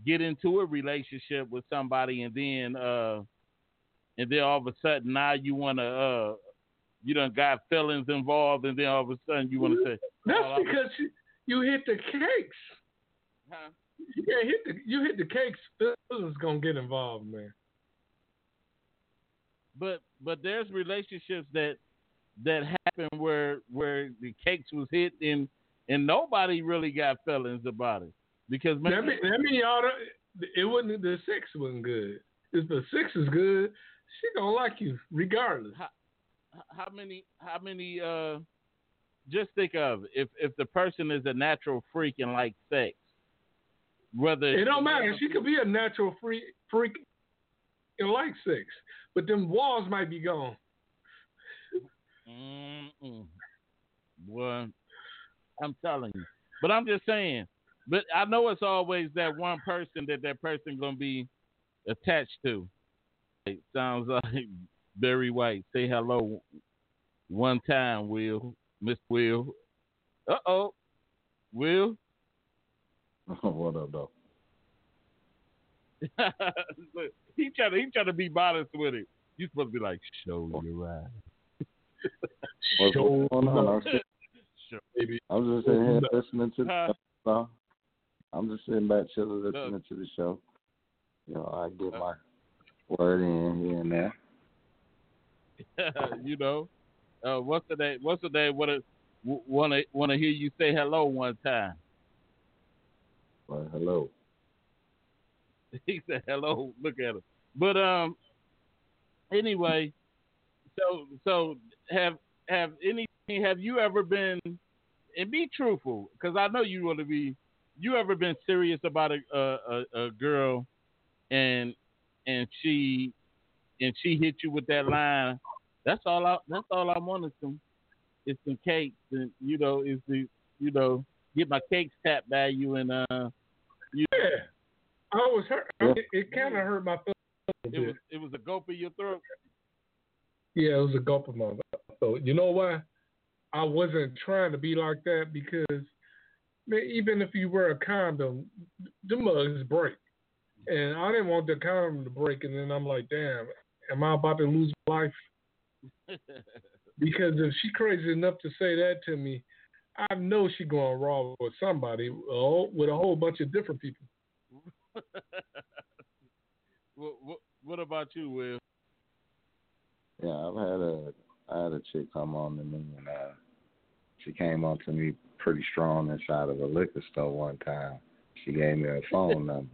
Speaker 2: get into a relationship with somebody, and then uh, and then all of a sudden now you want to uh, you done got feelings involved, and then all of a sudden you want to say,
Speaker 4: That's
Speaker 2: "Oh,
Speaker 4: because you, you hit the cakes.
Speaker 2: huh?
Speaker 4: You can't hit the you hit the cakes. Feelings gonna get involved, man.
Speaker 2: but but there's relationships that that happen where where the cakes was hit and and nobody really got feelings about it because man,
Speaker 4: That mean, that mean y'all. don't- It wasn't the sex wasn't good. If the sex is good, she gonna like you regardless.
Speaker 2: h- how many how many uh just think of if if the person is a natural freak and like sex whether
Speaker 4: It don't matter. She could be a natural freak, freak and like sex, but them walls might be gone.
Speaker 2: Mm-mm. Boy, I'm telling you. But I'm just saying. But I know it's always that one person that that person gonna be attached to. It sounds like Barry White. Say hello one time, Will, Miss Will. Uh oh. Will.
Speaker 3: what up, though?
Speaker 2: He trying to he trying to be modest with it. You supposed to be like, show your eyes.
Speaker 3: What's
Speaker 4: Show
Speaker 3: going on? I'm,
Speaker 2: Show.
Speaker 3: I'm just sitting here listening to
Speaker 2: Huh?
Speaker 3: I'm just sitting back chilling, listening to the show. You know, I get my word in here and there.
Speaker 2: you know. Uh, what's the day? What's the day? What want to want to hear you say hello one time?
Speaker 3: But hello.
Speaker 2: he said hello. Look at him. But um, anyway, so so have have any have you ever been and be truthful because I know you want to be. You ever been serious about a a, a, girl and and she and she hit you with that line? That's all I. That's all I want is some is some cakes and you know is the you know get my cakes tapped by you and uh you
Speaker 4: Yeah. I was hurt. I mean, it it kind of hurt my feelings
Speaker 2: it was it was a gulp in your throat.
Speaker 4: Yeah, it was a gulp of my So you know why? I wasn't trying to be like that because man, even if you wear a condom, the mugs break. And I didn't want the condom to break and then I'm like, damn, am I about to lose my life? Because if she crazy enough to say that to me, I know she going raw with somebody, oh, with a whole bunch of different people.
Speaker 2: what, what what about you, Will?
Speaker 3: Yeah, I've had a I had a chick come on to me and uh she came on to me pretty strong inside of a liquor store one time. She gave me her phone number.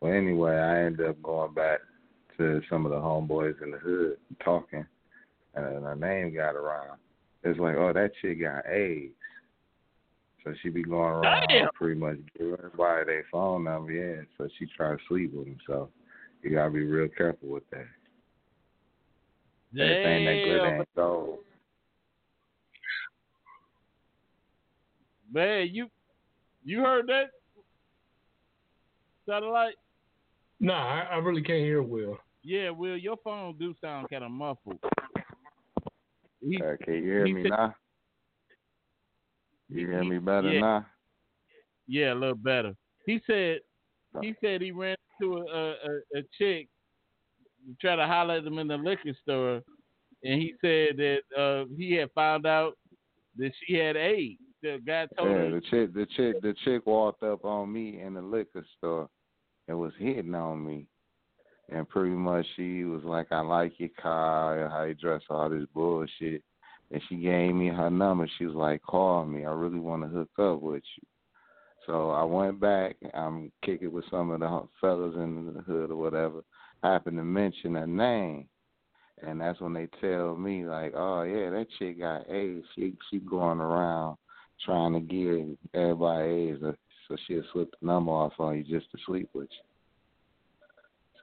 Speaker 3: Well anyway, I ended up going back to some of the homeboys in the hood talking and her name got around. It's like, oh that chick got AIDS. So she be going around
Speaker 2: Damn.
Speaker 3: pretty much giving everybody their phone number, yeah. So she tried to sleep with him. So you gotta be real careful with that. Everything that
Speaker 2: Damn,
Speaker 3: ain't gold.
Speaker 2: Man, you you heard that? Satellite?
Speaker 4: Nah, I, I really can't hear Will.
Speaker 2: Yeah, Will, your phone do sound kind of muffled. He,
Speaker 3: Uh, can you hear
Speaker 2: he
Speaker 3: me
Speaker 2: said-
Speaker 3: now? You hear me better
Speaker 2: yeah.
Speaker 3: now?
Speaker 2: Yeah, a little better. He said he said he ran into a a, a, a chick try to holler at him in the liquor store and he said that uh he had found out that she had AIDS. The guy told
Speaker 3: Yeah,
Speaker 2: her
Speaker 3: the chick, the chick, the chick walked up on me in the liquor store and was hitting on me, and pretty much she was like, "I like your car, how you dress, all this bullshit." And she gave me her number. She was like, "Call me. I really want to hook up with you." So I went back. I'm kicking with some of the fellas in the hood or whatever. Happened to mention her name, and that's when they tell me like, "Oh yeah, that chick got AIDS. She she going around trying to give everybody uh, so she'll slip the number off on you just to sleep with you."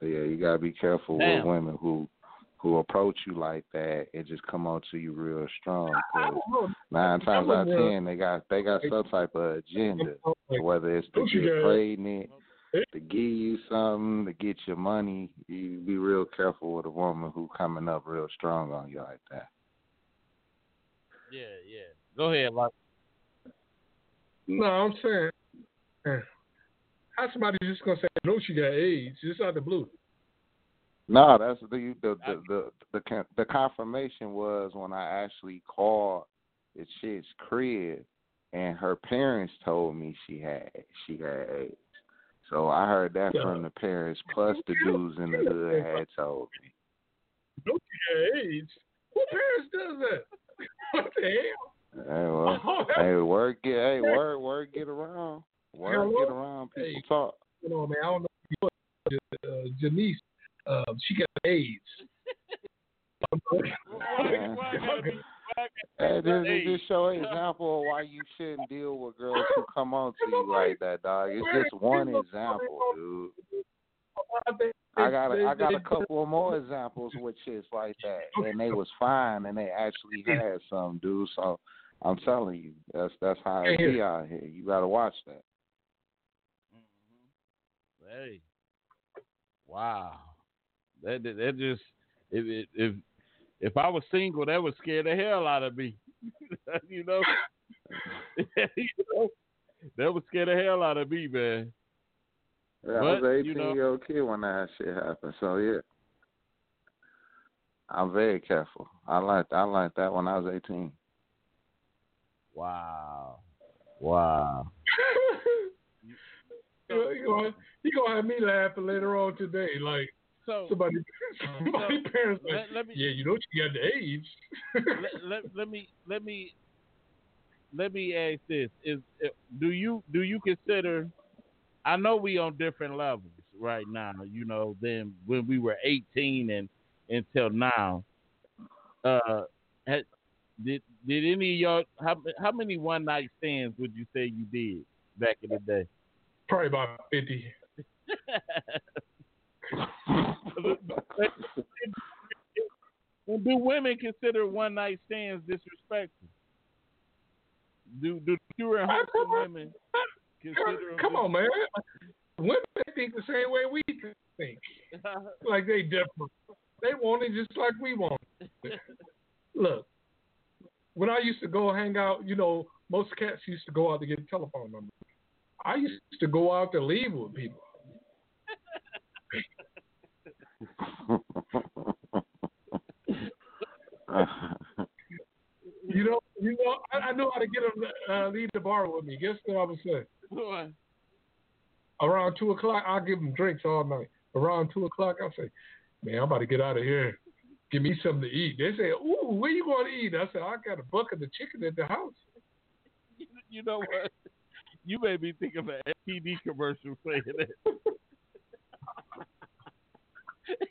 Speaker 3: So yeah, you gotta be careful
Speaker 2: Damn.
Speaker 3: with women who who approach you like that and just come on to you real strong. nine times out of ten, they got they got some type of agenda, whether it's to get pregnant, to give you something, to get your money. You be real careful with a woman who coming up real strong on you like that.
Speaker 2: Yeah, yeah. Go ahead, like
Speaker 4: No, I'm saying, how somebody just gonna say, "No, she got AIDS," just out of the blue?
Speaker 3: No, that's the the the the the, the confirmation was when I actually called the chick's crib, and her parents told me she had she had AIDS. So I heard that
Speaker 4: Yeah.
Speaker 3: from the parents, plus the dudes in the hood had told me.
Speaker 4: No, she got AIDS. What parents does that? what the hell?
Speaker 3: Hey, well,
Speaker 4: Oh,
Speaker 3: hey, word get hey word word get around, word
Speaker 4: Hello?
Speaker 3: get around. People
Speaker 4: Hey.
Speaker 3: talk.
Speaker 4: going on, man. I don't know if you know, uh, Janice, uh, she got AIDS.
Speaker 2: why, why I gotta be, why
Speaker 3: Hey, this
Speaker 2: Hey.
Speaker 3: is just show an example of why you shouldn't deal with girls who come on to you like that, dog. It's just one example, dude. I got a, I got a couple of more examples with chicks like that, and they was fine, and they actually had some, dude. So I'm telling you, that's that's how it be out here. You gotta watch that. Mm-hmm.
Speaker 2: Hey, wow, that that, that just if if- if if I was single, that would scare the hell out of me. you know, you know, that would scare the hell out of me, man.
Speaker 3: Yeah, I was an
Speaker 2: you
Speaker 3: 18
Speaker 2: know-
Speaker 3: year old kid when that shit happened. So yeah, I'm very careful. I learned I learned that when I was 18.
Speaker 2: Wow. Wow.
Speaker 4: you know, you gonna, you gonna have me laughing later on today, like
Speaker 2: So
Speaker 4: somebody, somebody parents like,
Speaker 2: let, let me
Speaker 4: yeah, you know you got the age.
Speaker 2: let, let, let me let me let me ask this: Is uh, do you do you consider? I know we on different levels right now. You know, than when we were eighteen and until now. Uh, had, did did any of y'all how how many one night stands would you say you did back in the day?
Speaker 4: Probably about fifty.
Speaker 2: And do women consider one night stands disrespectful? Do do pure and wholesome women consider
Speaker 4: Come on, man. Women think the same way we think. Like they different. They want it just like we want it. Look, when I used to go hang out, you know, most cats used to go out to get telephone numbers. I used to go out to leave with people. You know, you know, I, I knew how to get them to uh, leave the bar with me. Guess what I was saying?
Speaker 2: Boy,
Speaker 4: Around two o'clock, I'll give them drinks all night. Around two o'clock, I'll say, "Man, I'm about to get out of here. Give me something to eat." They say, "Ooh, where you going to eat?" I said, "I got a bucket of the chicken at the house."
Speaker 2: you, you know what? You made me think of an FPD commercial saying that.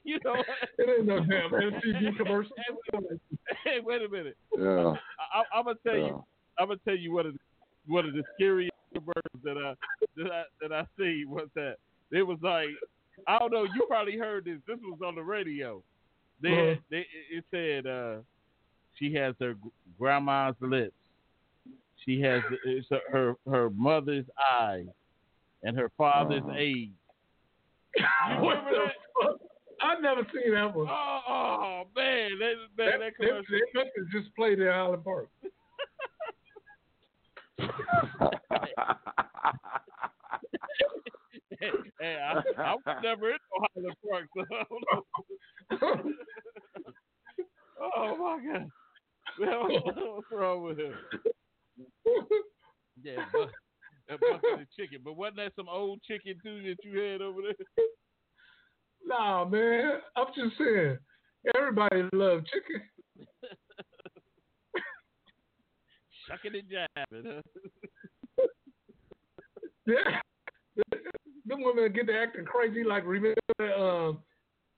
Speaker 2: you know what?
Speaker 4: It ain't no damn MTV commercial.
Speaker 2: Hey, wait a minute.
Speaker 3: yeah.
Speaker 2: I, I'm gonna tell
Speaker 3: yeah.
Speaker 2: you. I'm gonna tell you one of one of the scariest commercials that I that I that I see was that it was like I don't know. You probably heard this. This was on the radio. They,
Speaker 4: Uh-huh.
Speaker 2: they it said uh, she has her grandma's lips. She has it's her her, her mother's eyes and her father's
Speaker 3: Uh-huh.
Speaker 2: age.
Speaker 4: what
Speaker 2: remember
Speaker 4: the
Speaker 2: that?
Speaker 4: fuck? I've never seen that one.
Speaker 2: Oh, oh man, that man, that,
Speaker 4: that,
Speaker 2: commercial.
Speaker 4: they must have just played in Highland Park.
Speaker 2: hey, I, I was never in Highland Park, so I don't know. Oh my god. What's wrong with him? Yeah, but a bucket of chicken. But wasn't that some old chicken too that you had over there?
Speaker 4: nah, man. I'm just saying. Everybody loves chicken.
Speaker 2: Shucking and jiving, huh?
Speaker 4: Yeah. Them women get to acting crazy. Like remember um,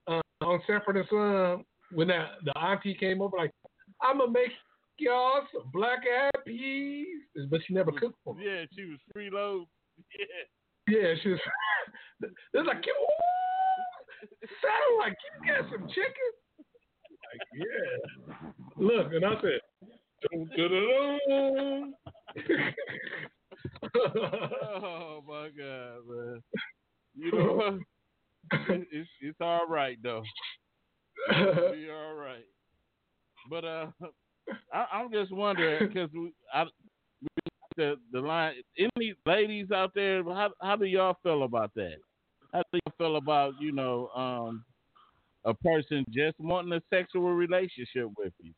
Speaker 4: uh, on Sanford and Son when that the auntie came over like, I'm gonna make y'all some black eyed peas, but she never cooked for me.
Speaker 2: Yeah, she was freeload. Yeah.
Speaker 4: Yeah, she was. They're like, "Ooh, sound like you got some chicken. Like, yeah. Look, and I said,
Speaker 2: Oh my god, man. You know It's it's all right though. It'll all right. But uh, I, I'm just wondering because I the the line. Any ladies out there? How how do y'all feel about that? How do you feel about you know um a person just wanting a sexual relationship with you?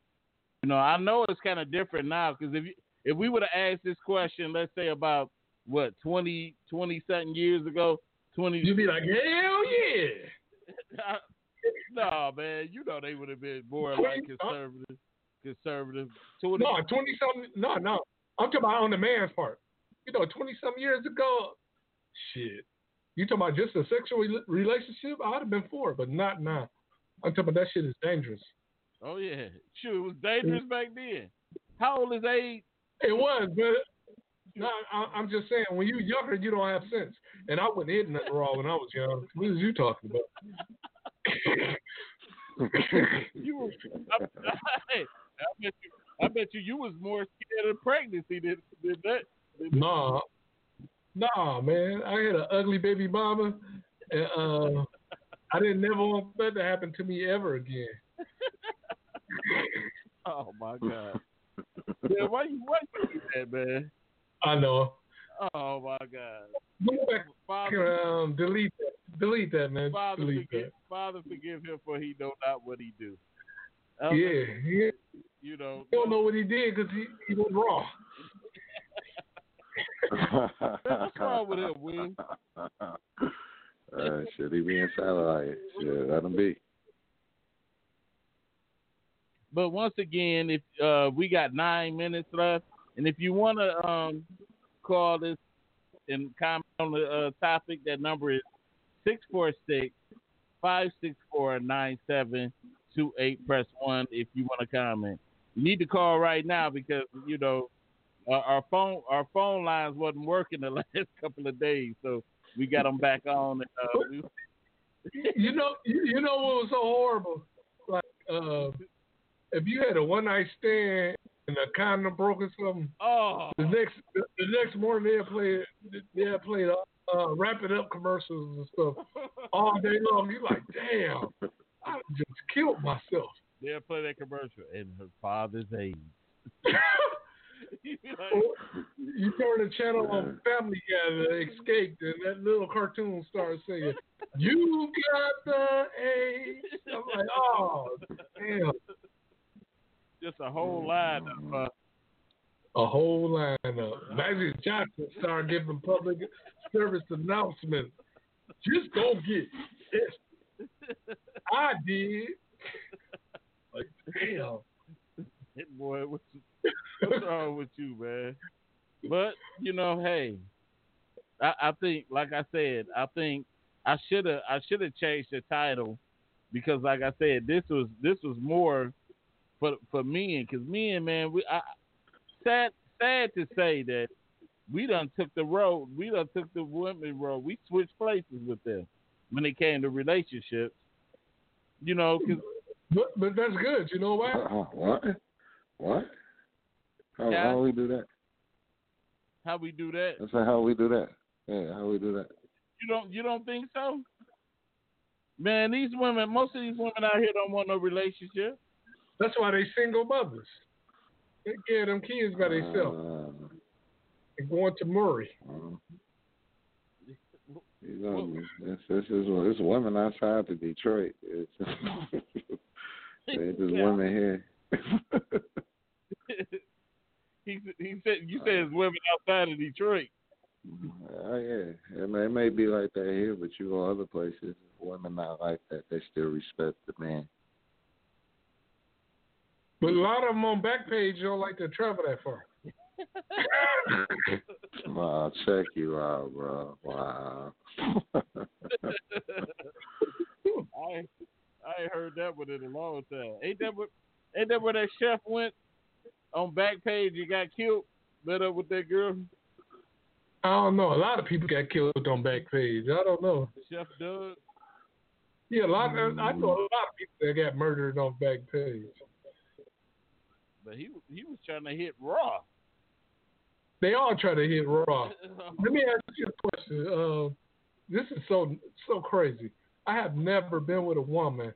Speaker 2: You know, I know it's kind of different now because if you, if we would have asked this question, let's say about what 20 20 something years ago, twenty.
Speaker 4: You'd be like, hell yeah.
Speaker 2: no, man, you know they would have been more
Speaker 4: Twenty-
Speaker 2: like conservative, conservative. Twenty,
Speaker 4: No, 20 something. No, no. I'm talking about on the man's part. You know, 20 some years ago, shit. You talking about just a sexual rela- relationship? I'd have been for it, but not now. I'm talking about that shit is dangerous.
Speaker 2: Oh yeah, sure, it was dangerous back then. How old is age?
Speaker 4: It was, but no, I, I'm just saying, when you're younger, you don't have sense. And I wasn't hitting nothing raw when I was young. What is you talking about?
Speaker 2: You were, I, I, I bet you, I bet you, you was more scared of pregnancy than, than that. Than
Speaker 4: nah, nah, man. I had an ugly baby mama, and uh, I didn't never want that to happen to me ever again.
Speaker 2: Oh my god. Yeah, why you why you do that, man?
Speaker 4: I know.
Speaker 2: Oh my God.
Speaker 4: Go back,
Speaker 2: Father,
Speaker 4: um, delete that. Delete that, man.
Speaker 2: Father,
Speaker 4: delete
Speaker 2: forgive,
Speaker 4: that.
Speaker 2: Father, forgive him for he know not what he do. Uh,
Speaker 4: Yeah, he,
Speaker 2: You know.
Speaker 4: he don't know what he did because he, he was raw.
Speaker 2: What's wrong with him, Will?
Speaker 3: Uh, should he be in satellite? Shit, let him be.
Speaker 2: But once again, if uh, we got nine minutes left, and if you want to um, call this and comment on the uh, topic, that number is 646 564 9728. Press 1 if you want to comment. You need to call right now because, you know, our, our phone our phone lines wasn't working the last couple of days, so we got them back on. And, uh,
Speaker 4: you know, you, you know what was so horrible? Like, uh, if you had a one night stand and a condom broke or something,
Speaker 2: oh,
Speaker 4: the next the, the next morning they'll play they'll play uh, uh, wrap it up commercials and stuff all day long. You're like, damn, I just killed myself.
Speaker 2: they'll play that commercial and her father's age. You
Speaker 4: turn the channel on Family Guy, Escaped, and that little cartoon starts saying, "You got the age." I'm like, oh, damn.
Speaker 2: Just a whole line of uh,
Speaker 4: A whole lineup. Magic Johnson started giving public service announcements. Just go get this. I did. Like, damn.
Speaker 2: boy. What's, what's wrong with you, man? But you know, hey, I, I think, like I said, I think I should have, I should have changed the title because, like I said, this was this was more for for men because men, man, we I, sad sad to say that we done took the road, we done took the women road, we switched places with them when it came to relationships. You know, because
Speaker 4: But, but that's good. You know why?
Speaker 3: Uh, what? What? How,
Speaker 2: Yeah.
Speaker 3: how we do that?
Speaker 2: how we do that.
Speaker 3: That's how we do that. Yeah, how we do that.
Speaker 2: You don't you don't think so? Man, these women, most of these women out here don't want no relationship.
Speaker 4: That's why they single mothers. They get them kids by themselves
Speaker 3: Uh,
Speaker 4: and going to Murray.
Speaker 3: uh, you know, this, this is it's women outside of Detroit. It's it's just
Speaker 2: Yeah.
Speaker 3: women here.
Speaker 2: he he said you said it's women outside of Detroit.
Speaker 3: Oh yeah, it may, it may be like that here, but you go other places, women not like that. They still respect the man.
Speaker 4: But a lot of them on Backpage don't like to travel that far.
Speaker 3: wow, check you out, bro. Wow.
Speaker 2: I I heard that one in a long time. Ain't that what ain't that where that chef went on Backpage and got killed? Met up with that girl,
Speaker 4: I don't know. A lot of people got killed on Backpage. I don't know.
Speaker 2: Chef Doug.
Speaker 4: Yeah, a lot. Of, I know a mm-hmm. lot of people that got murdered on Backpage.
Speaker 2: But he he was trying to hit raw.
Speaker 4: They all try to hit raw. Let me ask you a question. Uh, this is so so crazy. I have never been with a woman,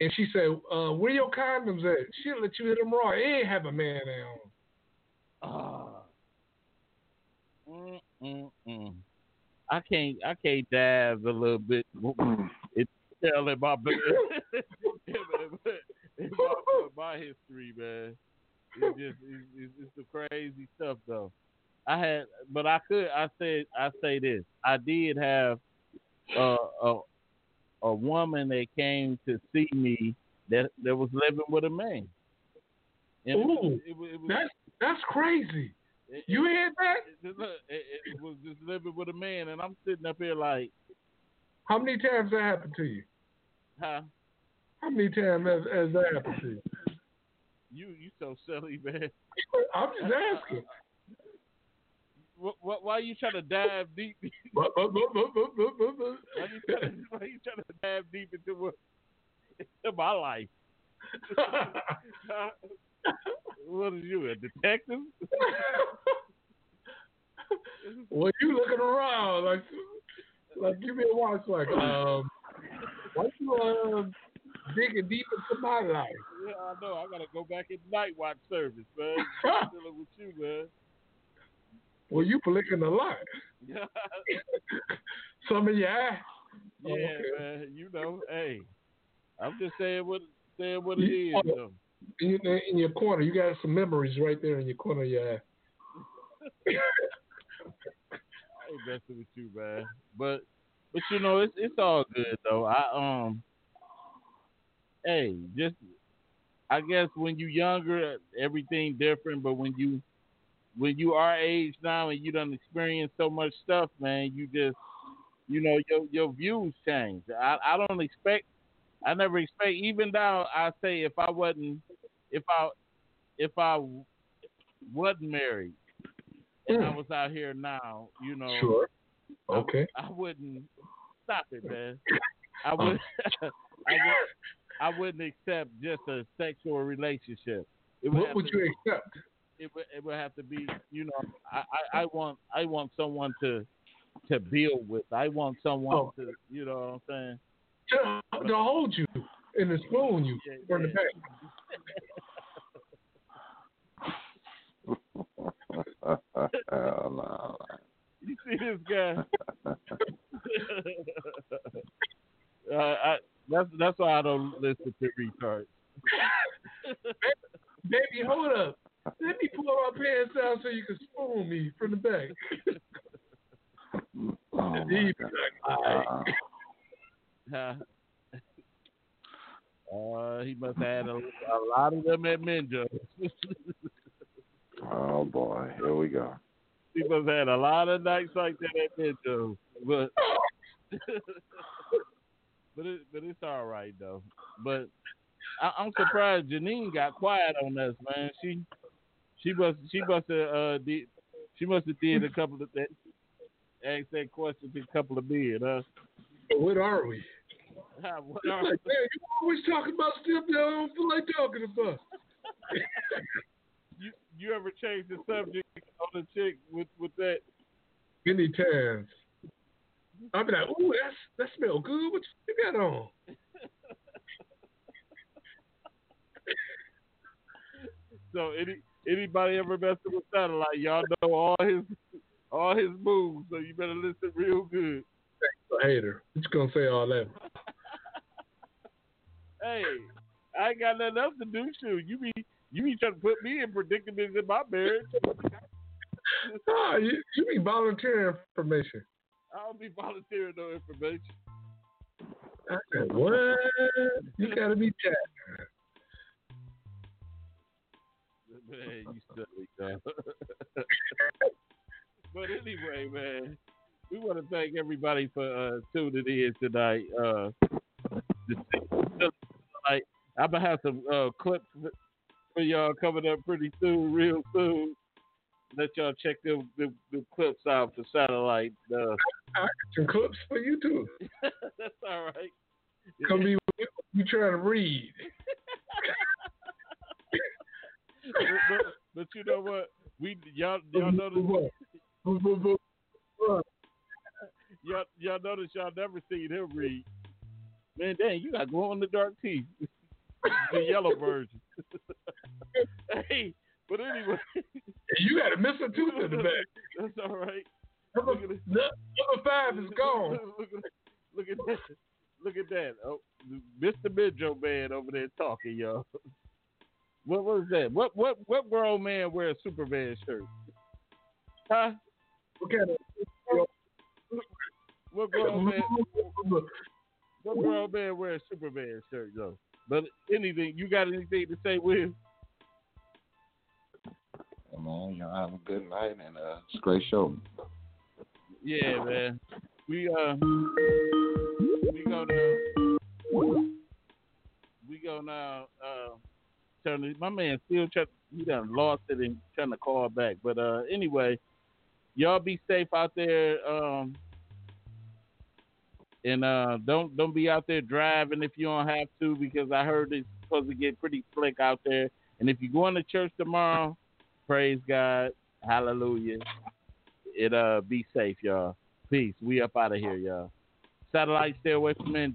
Speaker 4: and she said, uh, "Where your condoms at?" She'll let you hit them raw. It ain't have a man on.
Speaker 2: Ah. Mm, mm, mm. I can't I can't dive a little bit. It's telling my in my, my history, man. It's just it's, it's, it's the crazy stuff though. I had, but I could. I said I say this. I did have uh, a a woman that came to see me that that was living with a man. And
Speaker 4: Ooh,
Speaker 2: it was- it was-
Speaker 4: That's that's crazy.
Speaker 2: it-
Speaker 4: You hear that?
Speaker 2: it, it was just living with a man, and I'm sitting up here like,
Speaker 4: How many times that happened to you?
Speaker 2: huh?
Speaker 4: How many times has, has that happened to you?
Speaker 2: You you so silly, man.
Speaker 4: I'm just asking.
Speaker 2: What, what, why you trying to dive deep? Why you trying to why you trying to dive deep into what into my life? what are you, a detective?
Speaker 4: well, you looking around like like give me a watch, like um why you um digging deep into my life?
Speaker 2: Yeah, I know. I gotta go back in night watch service, man. Dealing with you, man.
Speaker 4: Well, you flicking a lot. Some of your eye.
Speaker 2: yeah,
Speaker 4: okay.
Speaker 2: man. You know, hey, I'm just saying what saying what it
Speaker 4: You-
Speaker 2: is. Though.
Speaker 4: In your, in your corner, you got some memories right there in your corner of your eye.
Speaker 2: I ain't messing with you, man. But but you know, it's it's all good though. I um, hey, just I guess when you're younger, everything different. But when you when you are age now and you done experience so much stuff, man, you just you know your your views change. I I don't expect. I never expect. Even now, I say if I wasn't, if I if I wasn't married and I
Speaker 4: Mm.
Speaker 2: was out here now, you know,
Speaker 4: Sure. Okay.
Speaker 2: I wouldn't stop it, man. I would, I would, I wouldn't accept just a sexual relationship. Would
Speaker 4: What would
Speaker 2: to,
Speaker 4: you accept?
Speaker 2: It would, it would have to be, you know, I, I, I want, I want someone to, to build with. I want someone
Speaker 4: Oh.
Speaker 2: to, you know what I'm saying?
Speaker 4: To, to hold you and to spoon you
Speaker 2: Yeah,
Speaker 4: from the back.
Speaker 3: Hell no.
Speaker 2: You see this guy? uh, I, that's that's why I don't listen to retards.
Speaker 4: Baby, hold up. Let me pull my pants down so you can spoon me from the back.
Speaker 3: Oh my
Speaker 4: He-
Speaker 3: God.
Speaker 2: Huh? Uh, he must have had a, a lot of them at Minjo.
Speaker 3: Oh boy, here we go.
Speaker 2: he must have had a lot of nights like that at Minjo. But but it, but it's all right though. But I, I'm surprised Janine got quiet on us, man. She she must she must have uh did, she must have did a couple of that asked that question to a couple of men, huh?
Speaker 4: What are we?
Speaker 2: What are-
Speaker 4: like, man, you always talking about stuff that I don't feel like talking about.
Speaker 2: you you ever change the subject on a chick with with that?
Speaker 4: Many times. I'll be like, ooh, that's, that smell good. What on?
Speaker 2: So any anybody ever messing with satellite, y'all know all his all his moves. So you better listen real good.
Speaker 4: Hater. What you gonna say all that?
Speaker 2: Hey, I ain't got nothing else to do. Shoot, you be you be trying to put me in predicaments in my marriage.
Speaker 4: Ah, you, you be volunteering information.
Speaker 2: I don't be volunteering no information.
Speaker 4: What? You gotta be chat.
Speaker 2: Man, you silly dog. but anyway, man, we want to thank everybody for uh, tuning in tonight. Uh, like, I'm gonna have some uh, clips for y'all coming up pretty soon, real soon. Let y'all check them the, the clips out for satellite. Uh,
Speaker 4: I got some clips for you too.
Speaker 2: that's all right.
Speaker 4: Come be you trying to read.
Speaker 2: but, but, but you know what? We y'all y'all notice y'all y'all notice y'all never seen him read. Man, dang, you got glow in the dark teeth. the yellow version. hey, but anyway,
Speaker 4: You got a missing tooth in the back.
Speaker 2: that's all right.
Speaker 4: Number,
Speaker 2: Look at it.
Speaker 4: number five is gone.
Speaker 2: look, at, look at that. Look at that. Oh, Mr. Midjo man over there talking, y'all. What was that? What what what grown man wear a Superman shirt? Huh?
Speaker 4: What kind of
Speaker 2: What grown man? What grown man wear a Superman shirt though? But anything, you got anything to say, Will?
Speaker 3: Hey, man, y'all have a good night and uh, it's a great show.
Speaker 2: Yeah, man. We uh, we gonna we gonna uh turn. My man still try. He done lost it and trying to call back. But uh, anyway, y'all be safe out there. Um, and uh, don't don't be out there driving if you don't have to because I heard it's supposed to get pretty slick out there. And if you're going to church tomorrow, praise God, hallelujah. It uh be safe, y'all. Peace. We up out of here, y'all. Satellite, stay away from men,